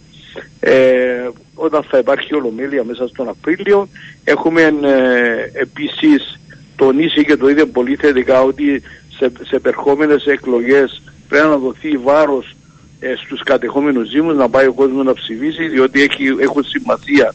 ε, όταν θα υπάρχει ολομέλεια μέσα στον Απρίλιο. Έχουμε ε, επίσης τονίσει και το ίδιο πολύ θετικά ότι σε, σε επερχόμενες εκλογές πρέπει να δοθεί βάρος ε, στους κατεχόμενους Δήμους να πάει ο κόσμος να ψηφίσει διότι έχει, έχουν σημασία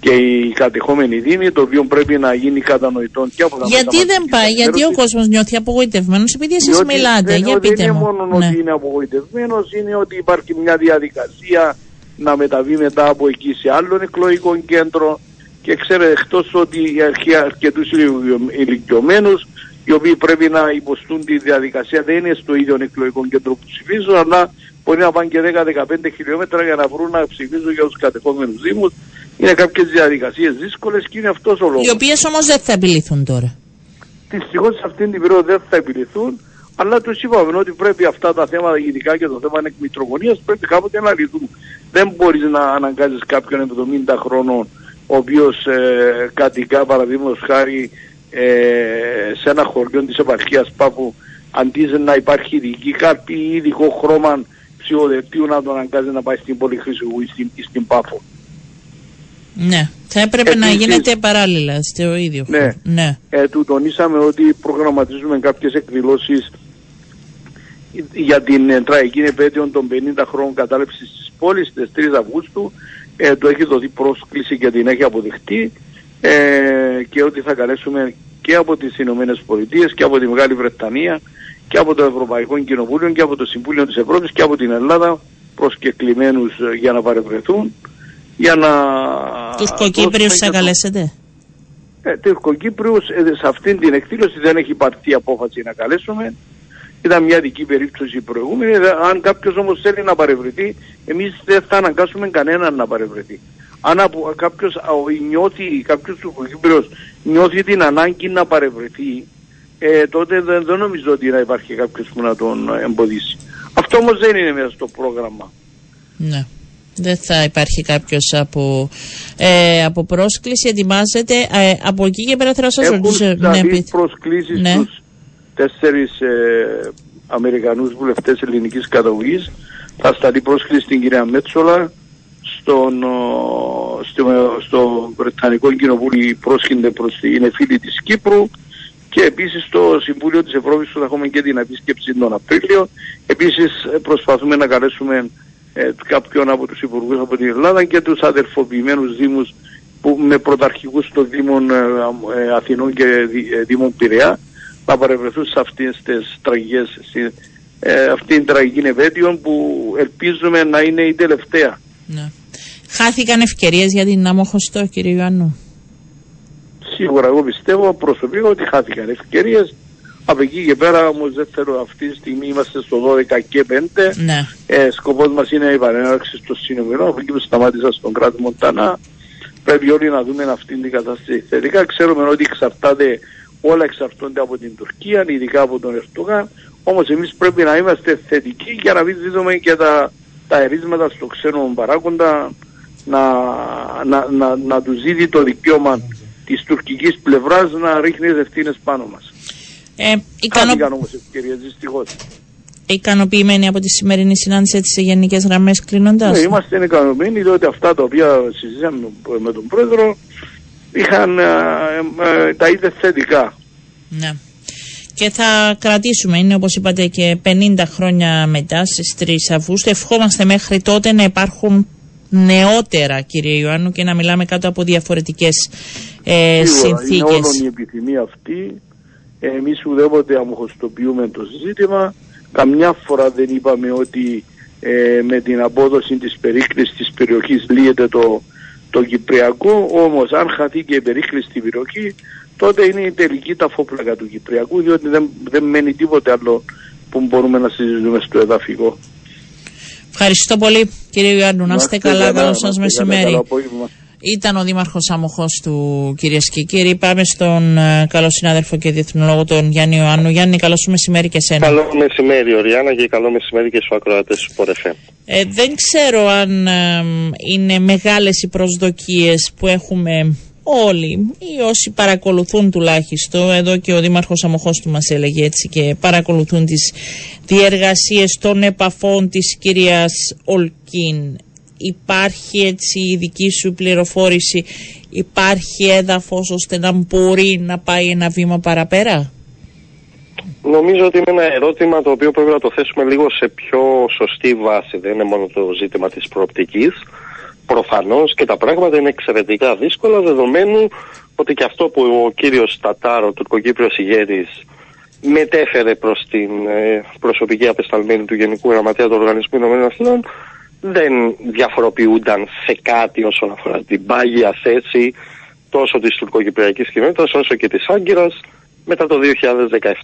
και οι κατεχόμενοι δήμοι, το οποίο πρέπει να γίνει κατανοητό και από τα Γιατί δεν πάει, γιατί ο κόσμος νιώθει απογοητευμένος, επειδή εσείς μιλάτε, δεν, για πείτε δεν είναι μου. μόνο Ναι. ότι είναι απογοητευμένος, είναι ότι υπάρχει μια διαδικασία να μεταβεί μετά από εκεί σε άλλο εκλογικό κέντρο και ξέρετε εκτός ότι έχει αρκετούς ηλικιωμένους οι οποίοι πρέπει να υποστούν τη διαδικασία δεν είναι στο ίδιο εκλογικό κέντρο που ψηφίζουν αλλά μπορεί να πάνε και 10-15 χιλιόμετρα για να βρουν να ψηφίζουν για τους κατεχόμενους δήμους είναι κάποιες διαδικασίες δύσκολες και είναι αυτός ο λόγος. Οι οποίες όμως δεν θα επιληθούν τώρα. Δυστυχώς σε αυτήν την περίοδο δεν θα επιληθούν, αλλά τους είπαμε ότι πρέπει αυτά τα θέματα, ειδικά και το θέμα εκμητρογωνίας, πρέπει κάποτε να λυθούν. Δεν μπορείς να αναγκάζεις κάποιον 70 χρόνων, ο οποίος ε, κατοικά παραδείγματος χάρη ε, σε ένα χωριό της επαρχίας Πάφου, αντί να υπάρχει ειδική κάρπη ή ειδικό χρώμα ψηφοδελτίου να τον αναγκάζει να πάει στην Πολυχρήσου ή στην, ή στην Πάφο. Ναι. Θα έπρεπε να Επίσης- γίνεται παράλληλα στο ίδιο Ναι. χώρο. Ναι. Ε, του τονίσαμε ότι προγραμματίζουμε κάποιες εκδηλώσεις για την ε, τραγική επέτειο των 50 χρόνων κατάληψης της πόλης στις 3 Αυγούστου. Ε, του έχει δοθεί πρόσκληση και την έχει αποδεχτεί ε, και ότι θα καλέσουμε και από τις Ηνωμένες Πολιτείες και από τη Μεγάλη Βρετανία και από το Ευρωπαϊκό Κοινοβούλιο και από το Συμβούλιο της Ευρώπης και από την Ελλάδα προσκεκλημένους ε, για να παρευρεθούν για να Τους δώσουμε κοκύπριους και θα το- καλέσετε; ε, Τουρκοκύπριους ε, σε αυτήν την εκδήλωση δεν έχει πάρθει απόφαση να καλέσουμε. Ήταν μια δική περίπτωση προηγούμενη. Ε, Αν κάποιος όμως θέλει να παρευρεθεί, εμείς δεν θα αναγκάσουμε κανέναν να παρευρεθεί. Αν από, κάποιος α, ο- νιώθει, κάποιος Τουρκοκύπριος νιώθει την ανάγκη να παρευρεθεί, ε, τότε δεν, δεν νομίζω ότι να υπάρχει κάποιος που να τον ε, εμποδίσει. Αυτό όμως δεν είναι μέσα στο πρόγραμμα. Ναι. Δεν θα υπάρχει κάποιος από, ε, από πρόσκληση. Ετοιμάζεται. Ε, από εκεί και πέρα θέλω να σας Έχουν ρωτήσω. Ναι, σταλεί πείτε. προσκλήσεις Ναι. στους τέσσερις ε, Αμερικανούς βουλευτές ελληνικής καταγωγής. Θα σταλεί πρόσκληση στην κυρία Μέτσολα, στον, ο, στο, στο Βρετανικό Κοινοβούλιο πρόσχυνται προς την είναι φίλη της Κύπρου και επίσης στο Συμβούλιο της Ευρώπης που θα έχουμε και την επίσκεψη τον Απρίλιο. Επίσης ε, προσπαθούμε να καλέσουμε ε, κάποιον από τους υπουργούς από την Ελλάδα και τους αδερφοποιημένους δήμους που με πρωταρχικούς των Δήμων ε, ε, Αθηνών και Δη- ε, Δήμων Πειραιά να παρευρεθούν σε αυτές τις τραγικές, στη- ε, αυτήν την τραγική επέτειο που ελπίζουμε να είναι η τελευταία. Ναι. Χάθηκαν ευκαιρίες για την Αμοχωστό, κύριε Ιωάννου; Σίγουρα εγώ πιστεύω προσωπικά ότι χάθηκαν ευκαιρίες. Από εκεί και πέρα όμως δεν θέλω αυτή τη στιγμή είμαστε στο 12 και 5. Ναι. Ε, σκοπός μας είναι η παρέναρξη στο συνομιλό. Από εκεί που σταμάτησα στον κράτο Μοντανά πρέπει όλοι να δούμε αυτή την κατάσταση θετικά. Ξέρουμε ότι εξαρτάται, όλα εξαρτώνται από την Τουρκία, ειδικά από τον Ερτογάν. Όμως εμείς πρέπει να είμαστε θετικοί για να μην δίδουμε και τα, τα ερίσματα στο ξένο παράγοντα να, να, να, να τους δίδει το δικαίωμα της τουρκικής πλευράς να ρίχνει τις ευθύνες πάνω μας. Ε, ικανο... Χάθηκαν όμως ευκαιρίες δυστυχώς. Ικανοποιημένοι από τη σημερινή συνάντηση έτσι σε γενικές γραμμές κλείνοντας; Ναι, είμαστε ικανοποιημένοι διότι αυτά τα οποία συζητήσαμε με τον Πρόεδρο είχαν ε, ε, τα είδε θετικά. Ναι. Και θα κρατήσουμε, είναι όπως είπατε και 50 χρόνια μετά στις 3 Αυγούστου. Ευχόμαστε μέχρι τότε να υπάρχουν νεότερα κύριε Ιωάννου και να μιλάμε κάτω από διαφορετικές ε, Σίγουρα, Είναι συνθήκες. όλη η επιθυμία αυτή. Εμείς ουδέποτε αμοχωστοποιούμε το ζήτημα. Καμιά φορά δεν είπαμε ότι ε, με την απόδοση της περίκλησης της περιοχής λύεται το, το Κυπριακό. Όμως αν χαθεί και η περίκληση στην περιοχή τότε είναι η τελική ταφόπλακα του Κυπριακού διότι δεν, δεν μένει τίποτε άλλο που μπορούμε να συζητούμε στο εδαφικό. Ευχαριστώ πολύ κύριε Ιωάννου. Να είστε καλά, καλό να σας είστε καλά, μεσημέρι. καλό απόγευμα. Ήταν ο Δήμαρχος Αμοχώς του κυρίε και κύριοι. Πάμε στον ε, καλό συνάδελφο και διεθνολόγο τον Γιάννη Ιωάννου. Γιάννη, καλό σου μεσημέρι και σένα. Καλό μεσημέρι, Οριάννα, και καλό μεσημέρι και στους ακροατές του Πορεφέ. Ε, δεν ξέρω αν ε, είναι μεγάλες οι προσδοκίες που έχουμε όλοι ή όσοι παρακολουθούν τουλάχιστον εδώ και ο Δήμαρχος Αμοχώς του μας έλεγε έτσι και παρακολουθούν τις διεργασίες των επαφών της κυρίας Ολκίν υπάρχει έτσι η δική σου πληροφόρηση υπάρχει έδαφος ώστε να μπορεί να πάει ένα βήμα παραπέρα; Νομίζω ότι είναι ένα ερώτημα το οποίο πρέπει να το θέσουμε λίγο σε πιο σωστή βάση. Δεν είναι μόνο το ζήτημα της προοπτικής. προφανώς και τα πράγματα είναι εξαιρετικά δύσκολα δεδομένου ότι και αυτό που ο κύριος Τατάρο, τουρκοκύπριος ηγέτης, μετέφερε προς την ε, προσωπική απεσταλμένη του Γενικού Γραμματέα του Οργανισμού Ηνωμένων Εθνών δεν διαφοροποιούνταν σε κάτι όσον αφορά την πάγια θέση τόσο της τουρκοκυπριακής κοινότητας όσο και της Άγκυρας μετά το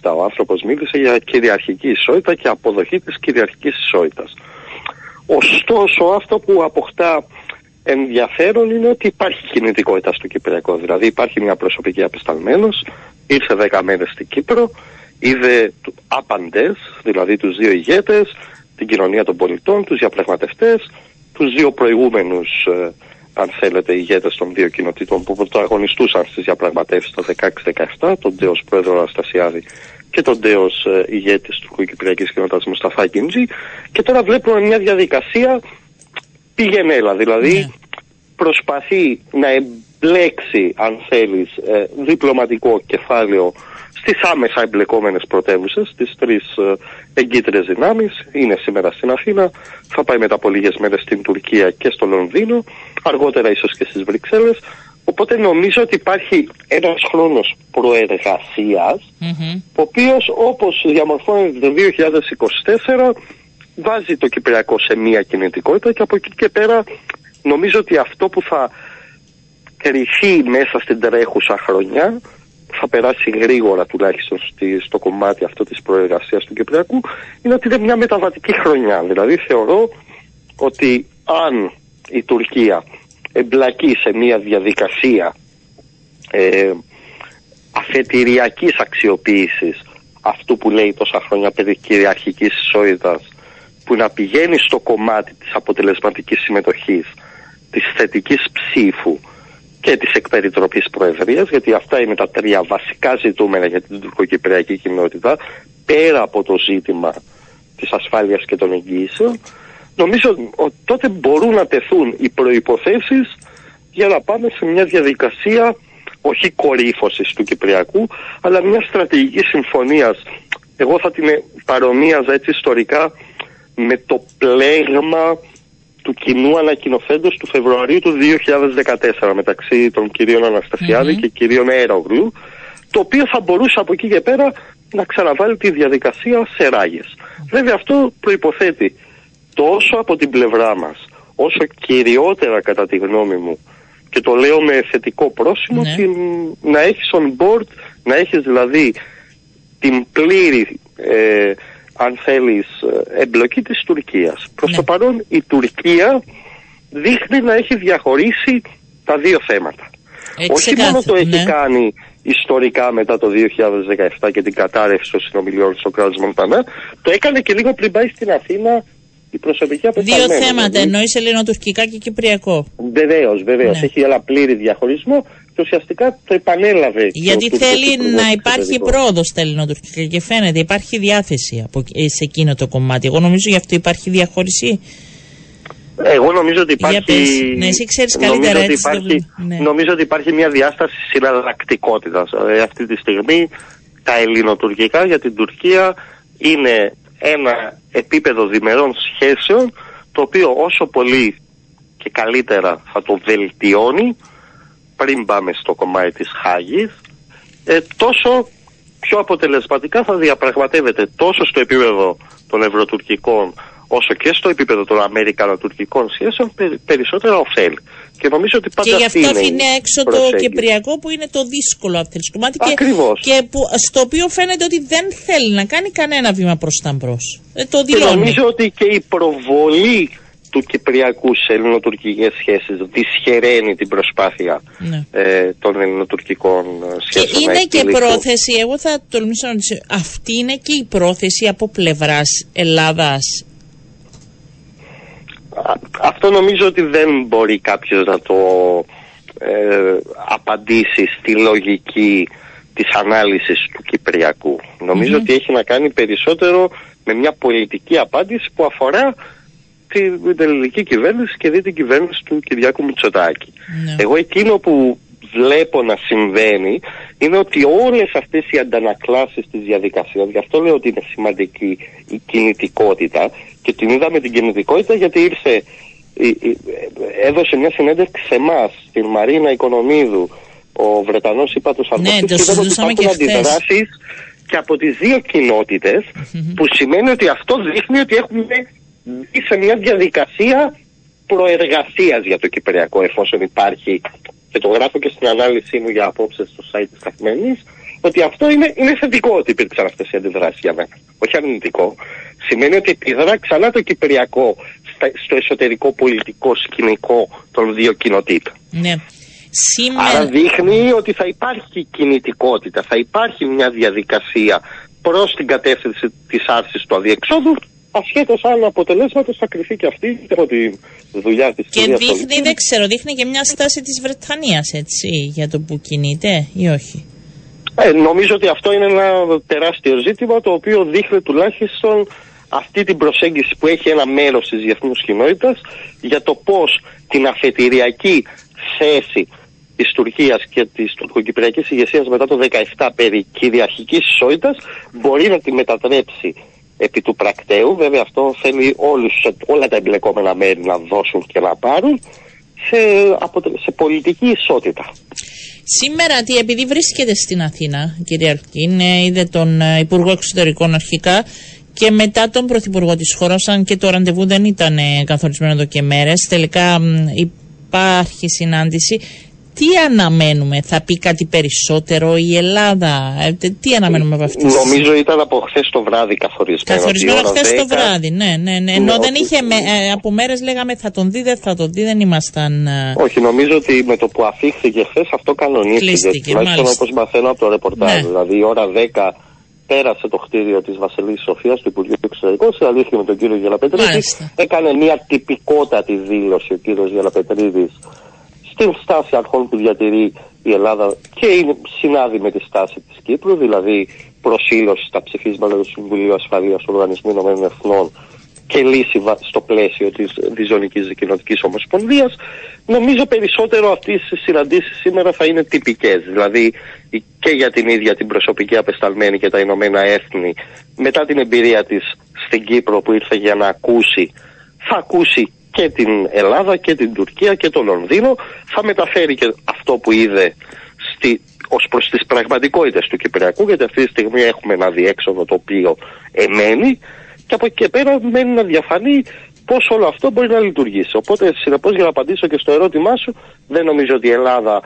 2017. Ο άνθρωπος μίλησε για κυριαρχική ισότητα και αποδοχή της κυριαρχικής ισότητας. Ωστόσο αυτό που αποκτά ενδιαφέρον είναι ότι υπάρχει κινητικότητα στο Κυπριακό. Δηλαδή υπάρχει μια προσωπική απεσταλμένος, ήρθε 10 μέρες στην Κύπρο, είδε άπαντες, δηλαδή τους δύο ηγέτες, την κοινωνία των πολιτών, τους διαπραγματευτές, τους δύο προηγούμενους, ε, αν θέλετε, ηγέτες των δύο κοινοτήτων που πρωταγωνιστούσαν στις διαπραγματεύσεις το 16-17, τον τέος πρόεδρο Αναστασιάδη και τον τέος ε, ηγέτης του Κυπριακής Κοινότητας Μουσταφά Κιντζή και τώρα βλέπουμε μια διαδικασία πηγενέλα, δηλαδή ναι. προσπαθεί να εμπλέξει, αν θέλεις, ε, διπλωματικό κεφάλαιο στις άμεσα εμπλεκόμενες πρωτεύουσες, τις τρεις ε, εγκύτρες δυνάμεις, είναι σήμερα στην Αθήνα, θα πάει μετά από λίγες μέρες στην Τουρκία και στο Λονδίνο, αργότερα ίσως και στις Βρυξέλλες, οπότε νομίζω ότι υπάρχει ένας χρόνος προεργασίας, mm-hmm. ο οποίος όπως διαμορφώνεται το 2024 βάζει το Κυπριακό σε μία κινητικότητα και από εκεί και πέρα νομίζω ότι αυτό που θα κρυφεί μέσα στην τρέχουσα χρονιά θα περάσει γρήγορα τουλάχιστον στη, στο κομμάτι αυτό της προεργασίας του Κυπριακού είναι ότι είναι μια μεταβατική χρονιά. Δηλαδή θεωρώ ότι αν η Τουρκία εμπλακεί σε μια διαδικασία ε, αφετηριακής αξιοποίησης αυτού που λέει τόσα χρόνια περί κυριαρχικής ισότητας που να πηγαίνει στο κομμάτι της αποτελεσματικής συμμετοχής, της θετικής ψήφου και της εκπεριτροπής προεδρίας, γιατί αυτά είναι τα τρία βασικά ζητούμενα για την τουρκοκυπριακή κοινότητα, πέρα από το ζήτημα της ασφάλειας και των εγγύησεων, νομίζω ότι τότε μπορούν να τεθούν οι προϋποθέσεις για να πάμε σε μια διαδικασία όχι κορύφωσης του Κυπριακού, αλλά μια στρατηγική συμφωνίας. Εγώ θα την παρομοίαζα έτσι ιστορικά με το πλέγμα του κοινού ανακοινοθέντο του Φεβρουαρίου του 2014 μεταξύ των κυρίων και κυρίων Αερογλου, το οποίο θα μπορούσε από εκεί και πέρα να ξαναβάλει τη διαδικασία σε ράγες. Βέβαια αυτό προϋποθέτει τόσο από την πλευρά μας, όσο κυριότερα κατά τη γνώμη μου, και το λέω με θετικό πρόσημο, ναι. την, να έχεις on board, να έχεις δηλαδή την πλήρη ε, αν θέλεις, ε, εμπλοκή της Τουρκίας. Προς το ναι. παρόν η Τουρκία δείχνει να έχει διαχωρίσει τα δύο θέματα. Όχι μόνο το έχει ναι. κάνει ιστορικά μετά το 2017 και την κατάρρευση των συνομιλιών στο κράτος Μοντανά, το έκανε και λίγο πριν πάει στην Αθήνα η προσωπική απευθυνμένη. Δύο θέματα, δηλαδή. εννοείς ελληνοτουρκικά και κυπριακό. Βεβαίως, βεβαίως. Ναι. Έχει ένα πλήρη διαχωρισμό και ουσιαστικά το επανέλαβε. Γιατί το, θέλει το, να υπάρχει πρόοδος στα ελληνοτουρκικά και φαίνεται υπάρχει διάθεση από, ε, σε εκείνο το κομμάτι. Εγώ νομίζω γι' αυτό υπάρχει διαχώριση. Εγώ νομίζω ότι υπάρχει. Ναι, εσύ ξέρεις καλύτερα νομίζω έτσι. Ότι υπάρχει, ναι. Νομίζω ότι υπάρχει μια διάσταση συναλλακτικότητας. Δηλαδή, αυτή τη στιγμή τα ελληνοτουρκικά για την Τουρκία είναι ένα επίπεδο διμερών σχέσεων το οποίο όσο πολύ και καλύτερα θα το βελτιώνει πριν πάμε στο κομμάτι της Χάγης ε, τόσο πιο αποτελεσματικά θα διαπραγματεύεται τόσο στο επίπεδο των ευρωτουρκικών όσο και στο επίπεδο των Αμερικανοτουρκικών σχέσεων περισσότερα ωφέλη. Και νομίζω ότι πάντα Και γι' αυτό αφήνει έξω το Κυπριακό που είναι το δύσκολο αυτό κομμάτι και, και που, στο οποίο φαίνεται ότι δεν θέλει να κάνει κανένα βήμα προς τα μπρος. Ε, το δηλώνει. Και νομίζω ότι και η προβολή του Κυπριακού σε ελληνοτουρκικές σχέσεις δυσχεραίνει την προσπάθεια ναι. ε, των ελληνοτουρκικών ε, σχέσεων. Και είναι και πρόθεση, εγώ θα τολμήσω να ρωτήσω, αυτή είναι και η πρόθεση από πλευράς Ελλάδας; Αυτό νομίζω ότι δεν μπορεί κάποιος να το ε, απαντήσει στη λογική της ανάλυσης του Κυπριακού. ότι έχει να κάνει περισσότερο με μια πολιτική απάντηση που αφορά την ελληνική κυβέρνηση και δει την κυβέρνηση του Κυριάκου Μητσοτάκη. Ναι. Εγώ εκείνο που βλέπω να συμβαίνει είναι ότι όλες αυτές οι αντανακλάσεις της διαδικασίας, γι' αυτό λέω ότι είναι σημαντική η κινητικότητα και την είδαμε την κινητικότητα γιατί ήρθε έδωσε μια συνέντευξη σε εμάς, στην Μαρίνα Οικονομίδου, ο Βρετανός υπάτος αρμοστής ναι, και ότι υπάρχουν αντιδράσεις και από τις δύο που σημαίνει ότι αυτό δείχνει ότι έχουμε μπει σε μια διαδικασία προεργασίας για το Κυπριακό εφόσον υπάρχει και το γράφω και στην ανάλυση μου για απόψε στο site της Καθημερινής ότι αυτό είναι, είναι θετικό ότι υπήρξαν αυτές οι αντιδράσεις για μένα. Όχι αρνητικό. Σημαίνει ότι επιδρά ξανά το Κυπριακό στο εσωτερικό πολιτικό σκηνικό των δύο κοινοτήτων. Ναι. Σήμερα... Άρα δείχνει ότι θα υπάρχει κινητικότητα, θα υπάρχει μια διαδικασία προς την κατεύθυνση της άρσης του αδιεξόδου ασχέτως άλλου αποτελέσματος θα κρυφεί και αυτή από τη δουλειά της Και δείχνει, δεν ξέρω, δείχνει και μια στάση της Βρετανίας έτσι για το που κινείται ή όχι; Ε, νομίζω ότι αυτό είναι ένα τεράστιο ζήτημα το οποίο δείχνει τουλάχιστον αυτή την προσέγγιση που έχει ένα μέρος της διεθνούς κοινότητας για το πώς την αφετηριακή θέση της Τουρκίας και της τουρκοκυπριακής ηγεσίας μετά το 17 περί κυριαρχικής ισότητας μπορεί να τη μετατρέψει επί του πρακτέου. Βέβαια αυτό θέλει όλους, όλα τα εμπλεκόμενα μέρη να δώσουν και να πάρουν σε, σε πολιτική ισότητα. Σήμερα, τι, επειδή βρίσκεται στην Αθήνα, κυρία Αρκίν, είδε τον ε, Υπουργό Εξωτερικών αρχικά και μετά τον Πρωθυπουργό της χώρας, αν και το ραντεβού δεν ήταν καθορισμένο εδώ και μέρες, τελικά υπάρχει συνάντηση. Τι αναμένουμε, θα πει κάτι περισσότερο η Ελλάδα, ε, τι αναμένουμε από αυτή Νομίζω ήταν από χθες το βράδυ καθορισμένο. Καθορισμένο χθες το βράδυ, ναι, ναι, ναι. Ενώ δεν είχε, ε, από μέρες λέγαμε θα τον δει, δεν θα τον δει, δεν ήμασταν. Ε, Όχι, νομίζω ότι με το που αφήχθηκε χθες αυτό κανονίστηκε. Τουλάχιστον όπως μαθαίνω από το ρεπορτάζ. Ναι. Δηλαδή η ώρα 10 πέρασε το κτίριο της Βασιλής Σοφίας του Υπουργείου Εξωτερικών, συναντήθηκε με τον κύριο Γελαπετρίδη. Έκανε μια τυπικότατη δήλωση ο κύριος Γελαπετρίδης στην στάση αρχών που διατηρεί η Ελλάδα και είναι συνάδει με τη στάση της Κύπρου, δηλαδή προσήλωση στα ψηφίσματα του Συμβουλίου Ασφαλείας του Οργανισμού Ηνωμένων Εθνών και λύση στο πλαίσιο της Διζωνικής Δικοινοτικής Ομοσπονδίας. Νομίζω περισσότερο αυτές οι συναντήσεις σήμερα θα είναι τυπικές, δηλαδή και για την ίδια την προσωπική απεσταλμένη και τα Ηνωμένα Έθνη μετά την εμπειρία της στην Κύπρο που ήρθε για να ακούσει θα ακούσει και την Ελλάδα και την Τουρκία και το Λονδίνο θα μεταφέρει και αυτό που είδε στη, ως προς τις πραγματικότητες του Κυπριακού γιατί αυτή τη στιγμή έχουμε ένα διέξοδο το οποίο εμένει και από εκεί και πέρα μένει να διαφανεί πώς όλο αυτό μπορεί να λειτουργήσει. Οπότε συνεπώς για να απαντήσω και στο ερώτημά σου δεν νομίζω ότι η Ελλάδα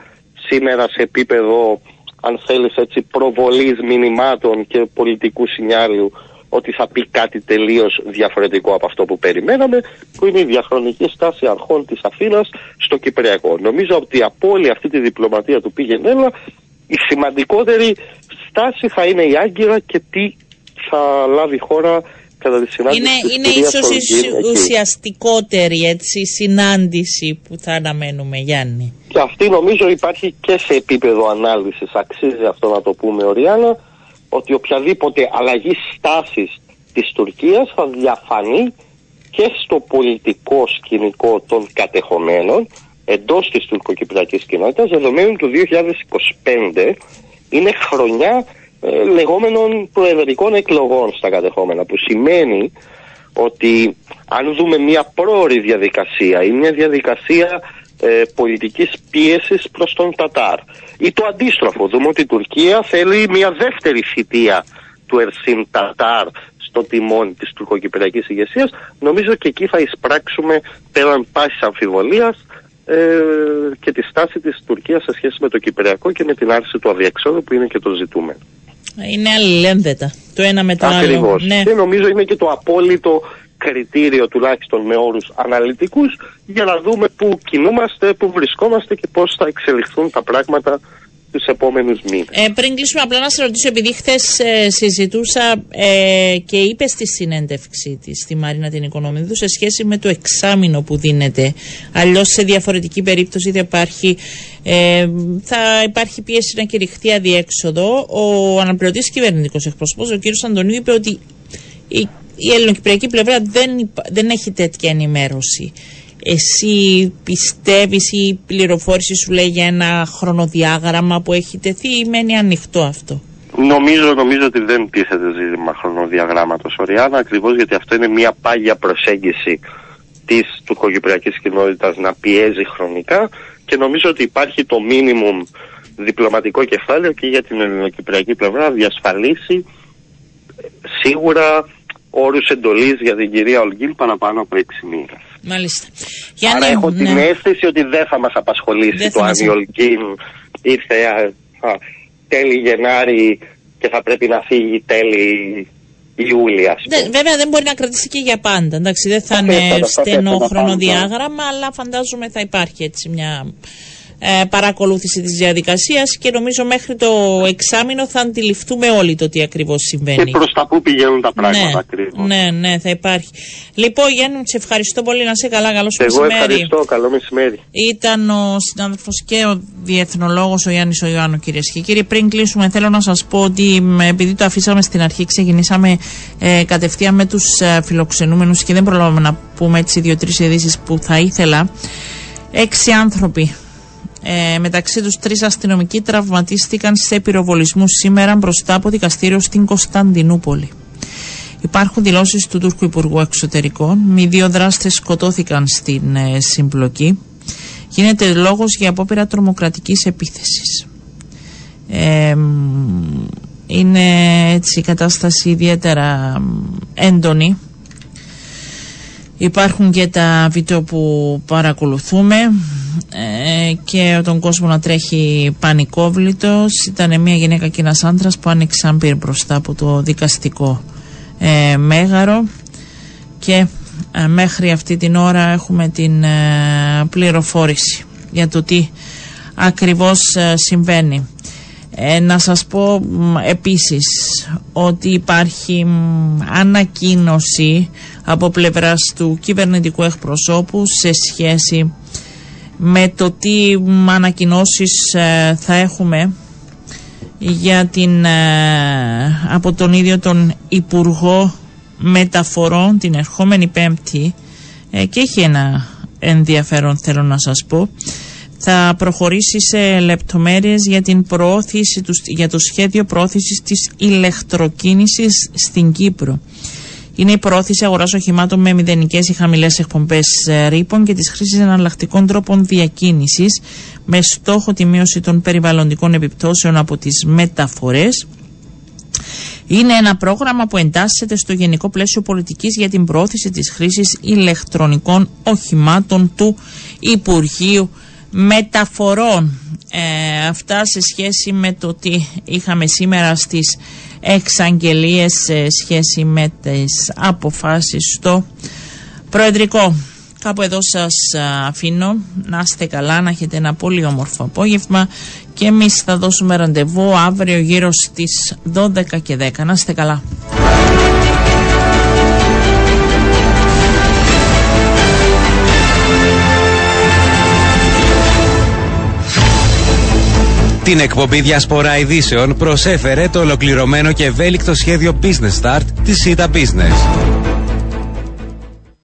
σήμερα σε επίπεδο αν θέλεις έτσι προβολής μηνυμάτων και πολιτικού σινιάριου ότι θα πει κάτι τελείως διαφορετικό από αυτό που περιμέναμε, που είναι η διαχρονική στάση αρχών της Αθήνας στο Κυπριακό. Νομίζω ότι από όλη αυτή τη διπλωματία του πήγαινε έλα, η σημαντικότερη στάση θα είναι η Άγκυρα και τι θα λάβει η χώρα κατά τη συνάντηση. Είναι, είναι ίσως η ουσιαστικότερη έτσι, συνάντηση που θα αναμένουμε, Γιάννη. Και αυτή νομίζω υπάρχει και σε επίπεδο ανάλυσης. Αξίζει αυτό να το πούμε, Οριάννα ότι οποιαδήποτε αλλαγή στάσης της Τουρκίας θα διαφανεί και στο πολιτικό σκηνικό των κατεχομένων εντός της τουρκοκυπριακής κοινότητας δεδομένου του 2025 είναι χρονιά ε, λεγόμενων προεδρικών εκλογών στα κατεχόμενα που σημαίνει ότι αν δούμε μια πρόορη διαδικασία ή μια διαδικασία ε, πολιτικής πίεσης προς τον Τατάρ. Ή το αντίστροφο, δούμε ότι η Τουρκία θέλει μια δεύτερη θητεία του Ερσίν Τατάρ στο τιμόνι της τουρκοκυπριακής ηγεσίας. Νομίζω και εκεί θα εισπράξουμε πέραν πάσης αμφιβολίας ε, και τη στάση της Τουρκίας σε σχέση με το Κυπριακό και με την άρση του αδιεξόδου που είναι και το ζητούμενο. Είναι αλληλένδετα το ένα με το άλλο. Ναι. Και νομίζω είναι και το απόλυτο κριτήριο τουλάχιστον με όρους αναλυτικούς για να δούμε πού κινούμαστε, πού βρισκόμαστε και πώς θα εξελιχθούν τα πράγματα τους επόμενους μήνες. Ε, πριν κλείσουμε απλά να σε ρωτήσω, επειδή χθες ε, συζητούσα ε, και είπες στη συνέντευξή της στη Μαρίνα την Οικονομίδου σε σχέση με το εξάμεινο που δίνεται. Αλλιώς σε διαφορετική περίπτωση θα υπάρχει, ε, θα υπάρχει πίεση να κηρυχθεί αδιέξοδο. Ο αναπληρωτής κυβερνητικός εκπρόσωπος, ο κ. Αντωνίου, είπε ότι η η ελληνοκυπριακή πλευρά δεν, δεν έχει τέτοια ενημέρωση. Εσύ πιστεύεις ή η πληροφόρηση σου λέει για ένα χρονοδιάγραμμα που έχει τεθεί ή μένει ανοιχτό αυτό; Νομίζω, νομίζω ότι δεν τίθεται ζήτημα χρονοδιαγράμματος Οριάννα ακριβώς γιατί αυτό είναι μια πάγια προσέγγιση της τουρκοκυπριακής κοινότητας να πιέζει χρονικά και νομίζω ότι υπάρχει το μίνιμουμ διπλωματικό κεφάλαιο και για την ελληνοκυπριακή πλευρά να διασφαλίσει σίγουρα όρους εντολής για την κυρία Ολγίλ παραπάνω από έξι μήνες. Μάλιστα. Άρα έχω την ναι. αίσθηση ότι δεν θα μας απασχολήσει το αν η Ολγίλ ήρθε α, τέλη Γενάρη και θα πρέπει να φύγει τέλη Ιούλια. βέβαια δεν μπορεί να κρατήσει και για πάντα. Εντάξει, δεν θα είναι στενό χρονοδιάγραμμα, αλλά φαντάζομαι θα υπάρχει έτσι μια ε, παρακολούθηση της διαδικασίας και νομίζω μέχρι το εξάμεινο θα αντιληφθούμε όλοι το τι ακριβώς συμβαίνει. Και προς τα πού πηγαίνουν τα πράγματα ναι, ακριβώς. Ναι, ναι, θα υπάρχει. Λοιπόν, Γιάννη, σε ευχαριστώ πολύ να σε καλά. Καλό σου Εγώ ευχαριστώ. Καλό μεσημέρι. Ήταν ο συνάδελφος και ο διεθνολόγος ο Γιάννης ο Ιωάννου, κυρίες και κύριοι. Πριν κλείσουμε, θέλω να σας πω ότι επειδή το αφήσαμε στην αρχή, ξεκινήσαμε ε, κατευθείαν με τους ε, φιλοξενούμενους και δεν προλάβαμε να πούμε έτσι δύο-τρεις ειδήσεις που θα ήθελα. Έξι άνθρωποι ε, μεταξύ τους τρεις αστυνομικοί τραυματίστηκαν σε πυροβολισμούς σήμερα μπροστά από δικαστήριο στην Κωνσταντινούπολη. Υπάρχουν δηλώσεις του Τούρκου Υπουργού Εξωτερικών. Οι δύο δράστες σκοτώθηκαν στην ε, συμπλοκή. Γίνεται λόγος για απόπειρα τρομοκρατικής επίθεσης. Ε, είναι έτσι η κατάσταση ιδιαίτερα έντονη. Υπάρχουν και τα βίντεο που παρακολουθούμε ε, και τον κόσμο να τρέχει πανικόβλητος. Ήταν μια γυναίκα και ένας άντρας που άνοιξαν πυρ μπροστά από το δικαστικό ε, μέγαρο και ε, μέχρι αυτή την ώρα έχουμε την πληροφόρηση για το τι ακριβώς συμβαίνει. να σας πω επίσης ότι υπάρχει ανακοίνωση από πλευράς του κυβερνητικού εκπροσώπου σε σχέση με το τι ανακοινώσεις ε, θα έχουμε για την, ε, από τον ίδιο τον Υπουργό Μεταφορών την ερχόμενη Πέμπτη. Ε, και έχει ένα ενδιαφέρον θέλω να σας πω. Θα προχωρήσει σε λεπτομέρειες για, την προώθηση τους, για το σχέδιο προώθησης της ηλεκτροκίνησης στην Κύπρο είναι η προώθηση αγοράς οχημάτων με μηδενικές ή χαμηλές εκπομπές ε, ρήπων και της χρήσης εναλλακτικών τρόπων διακίνησης με στόχο τη μείωση των περιβαλλοντικών επιπτώσεων από τις μεταφορές. Είναι ένα πρόγραμμα που εντάσσεται στο γενικό πλαίσιο πολιτικής για την προώθηση της χρήσης ηλεκτρονικών οχημάτων του Υπουργείου Μεταφορών. Ε, αυτά σε σχέση με το τι είχαμε σήμερα στις εξαγγελίες σε σχέση με τις αποφάσεις στο Προεδρικό. Κάπου εδώ σας αφήνω. Να είστε καλά, να έχετε ένα πολύ όμορφο απόγευμα και εμείς θα δώσουμε ραντεβού αύριο γύρω στις 12 και 10. Να είστε καλά. Την εκπομπή Διασπορά Ειδήσεων προσέφερε το ολοκληρωμένο και ευέλικτο σχέδιο Business Start της Cita Business.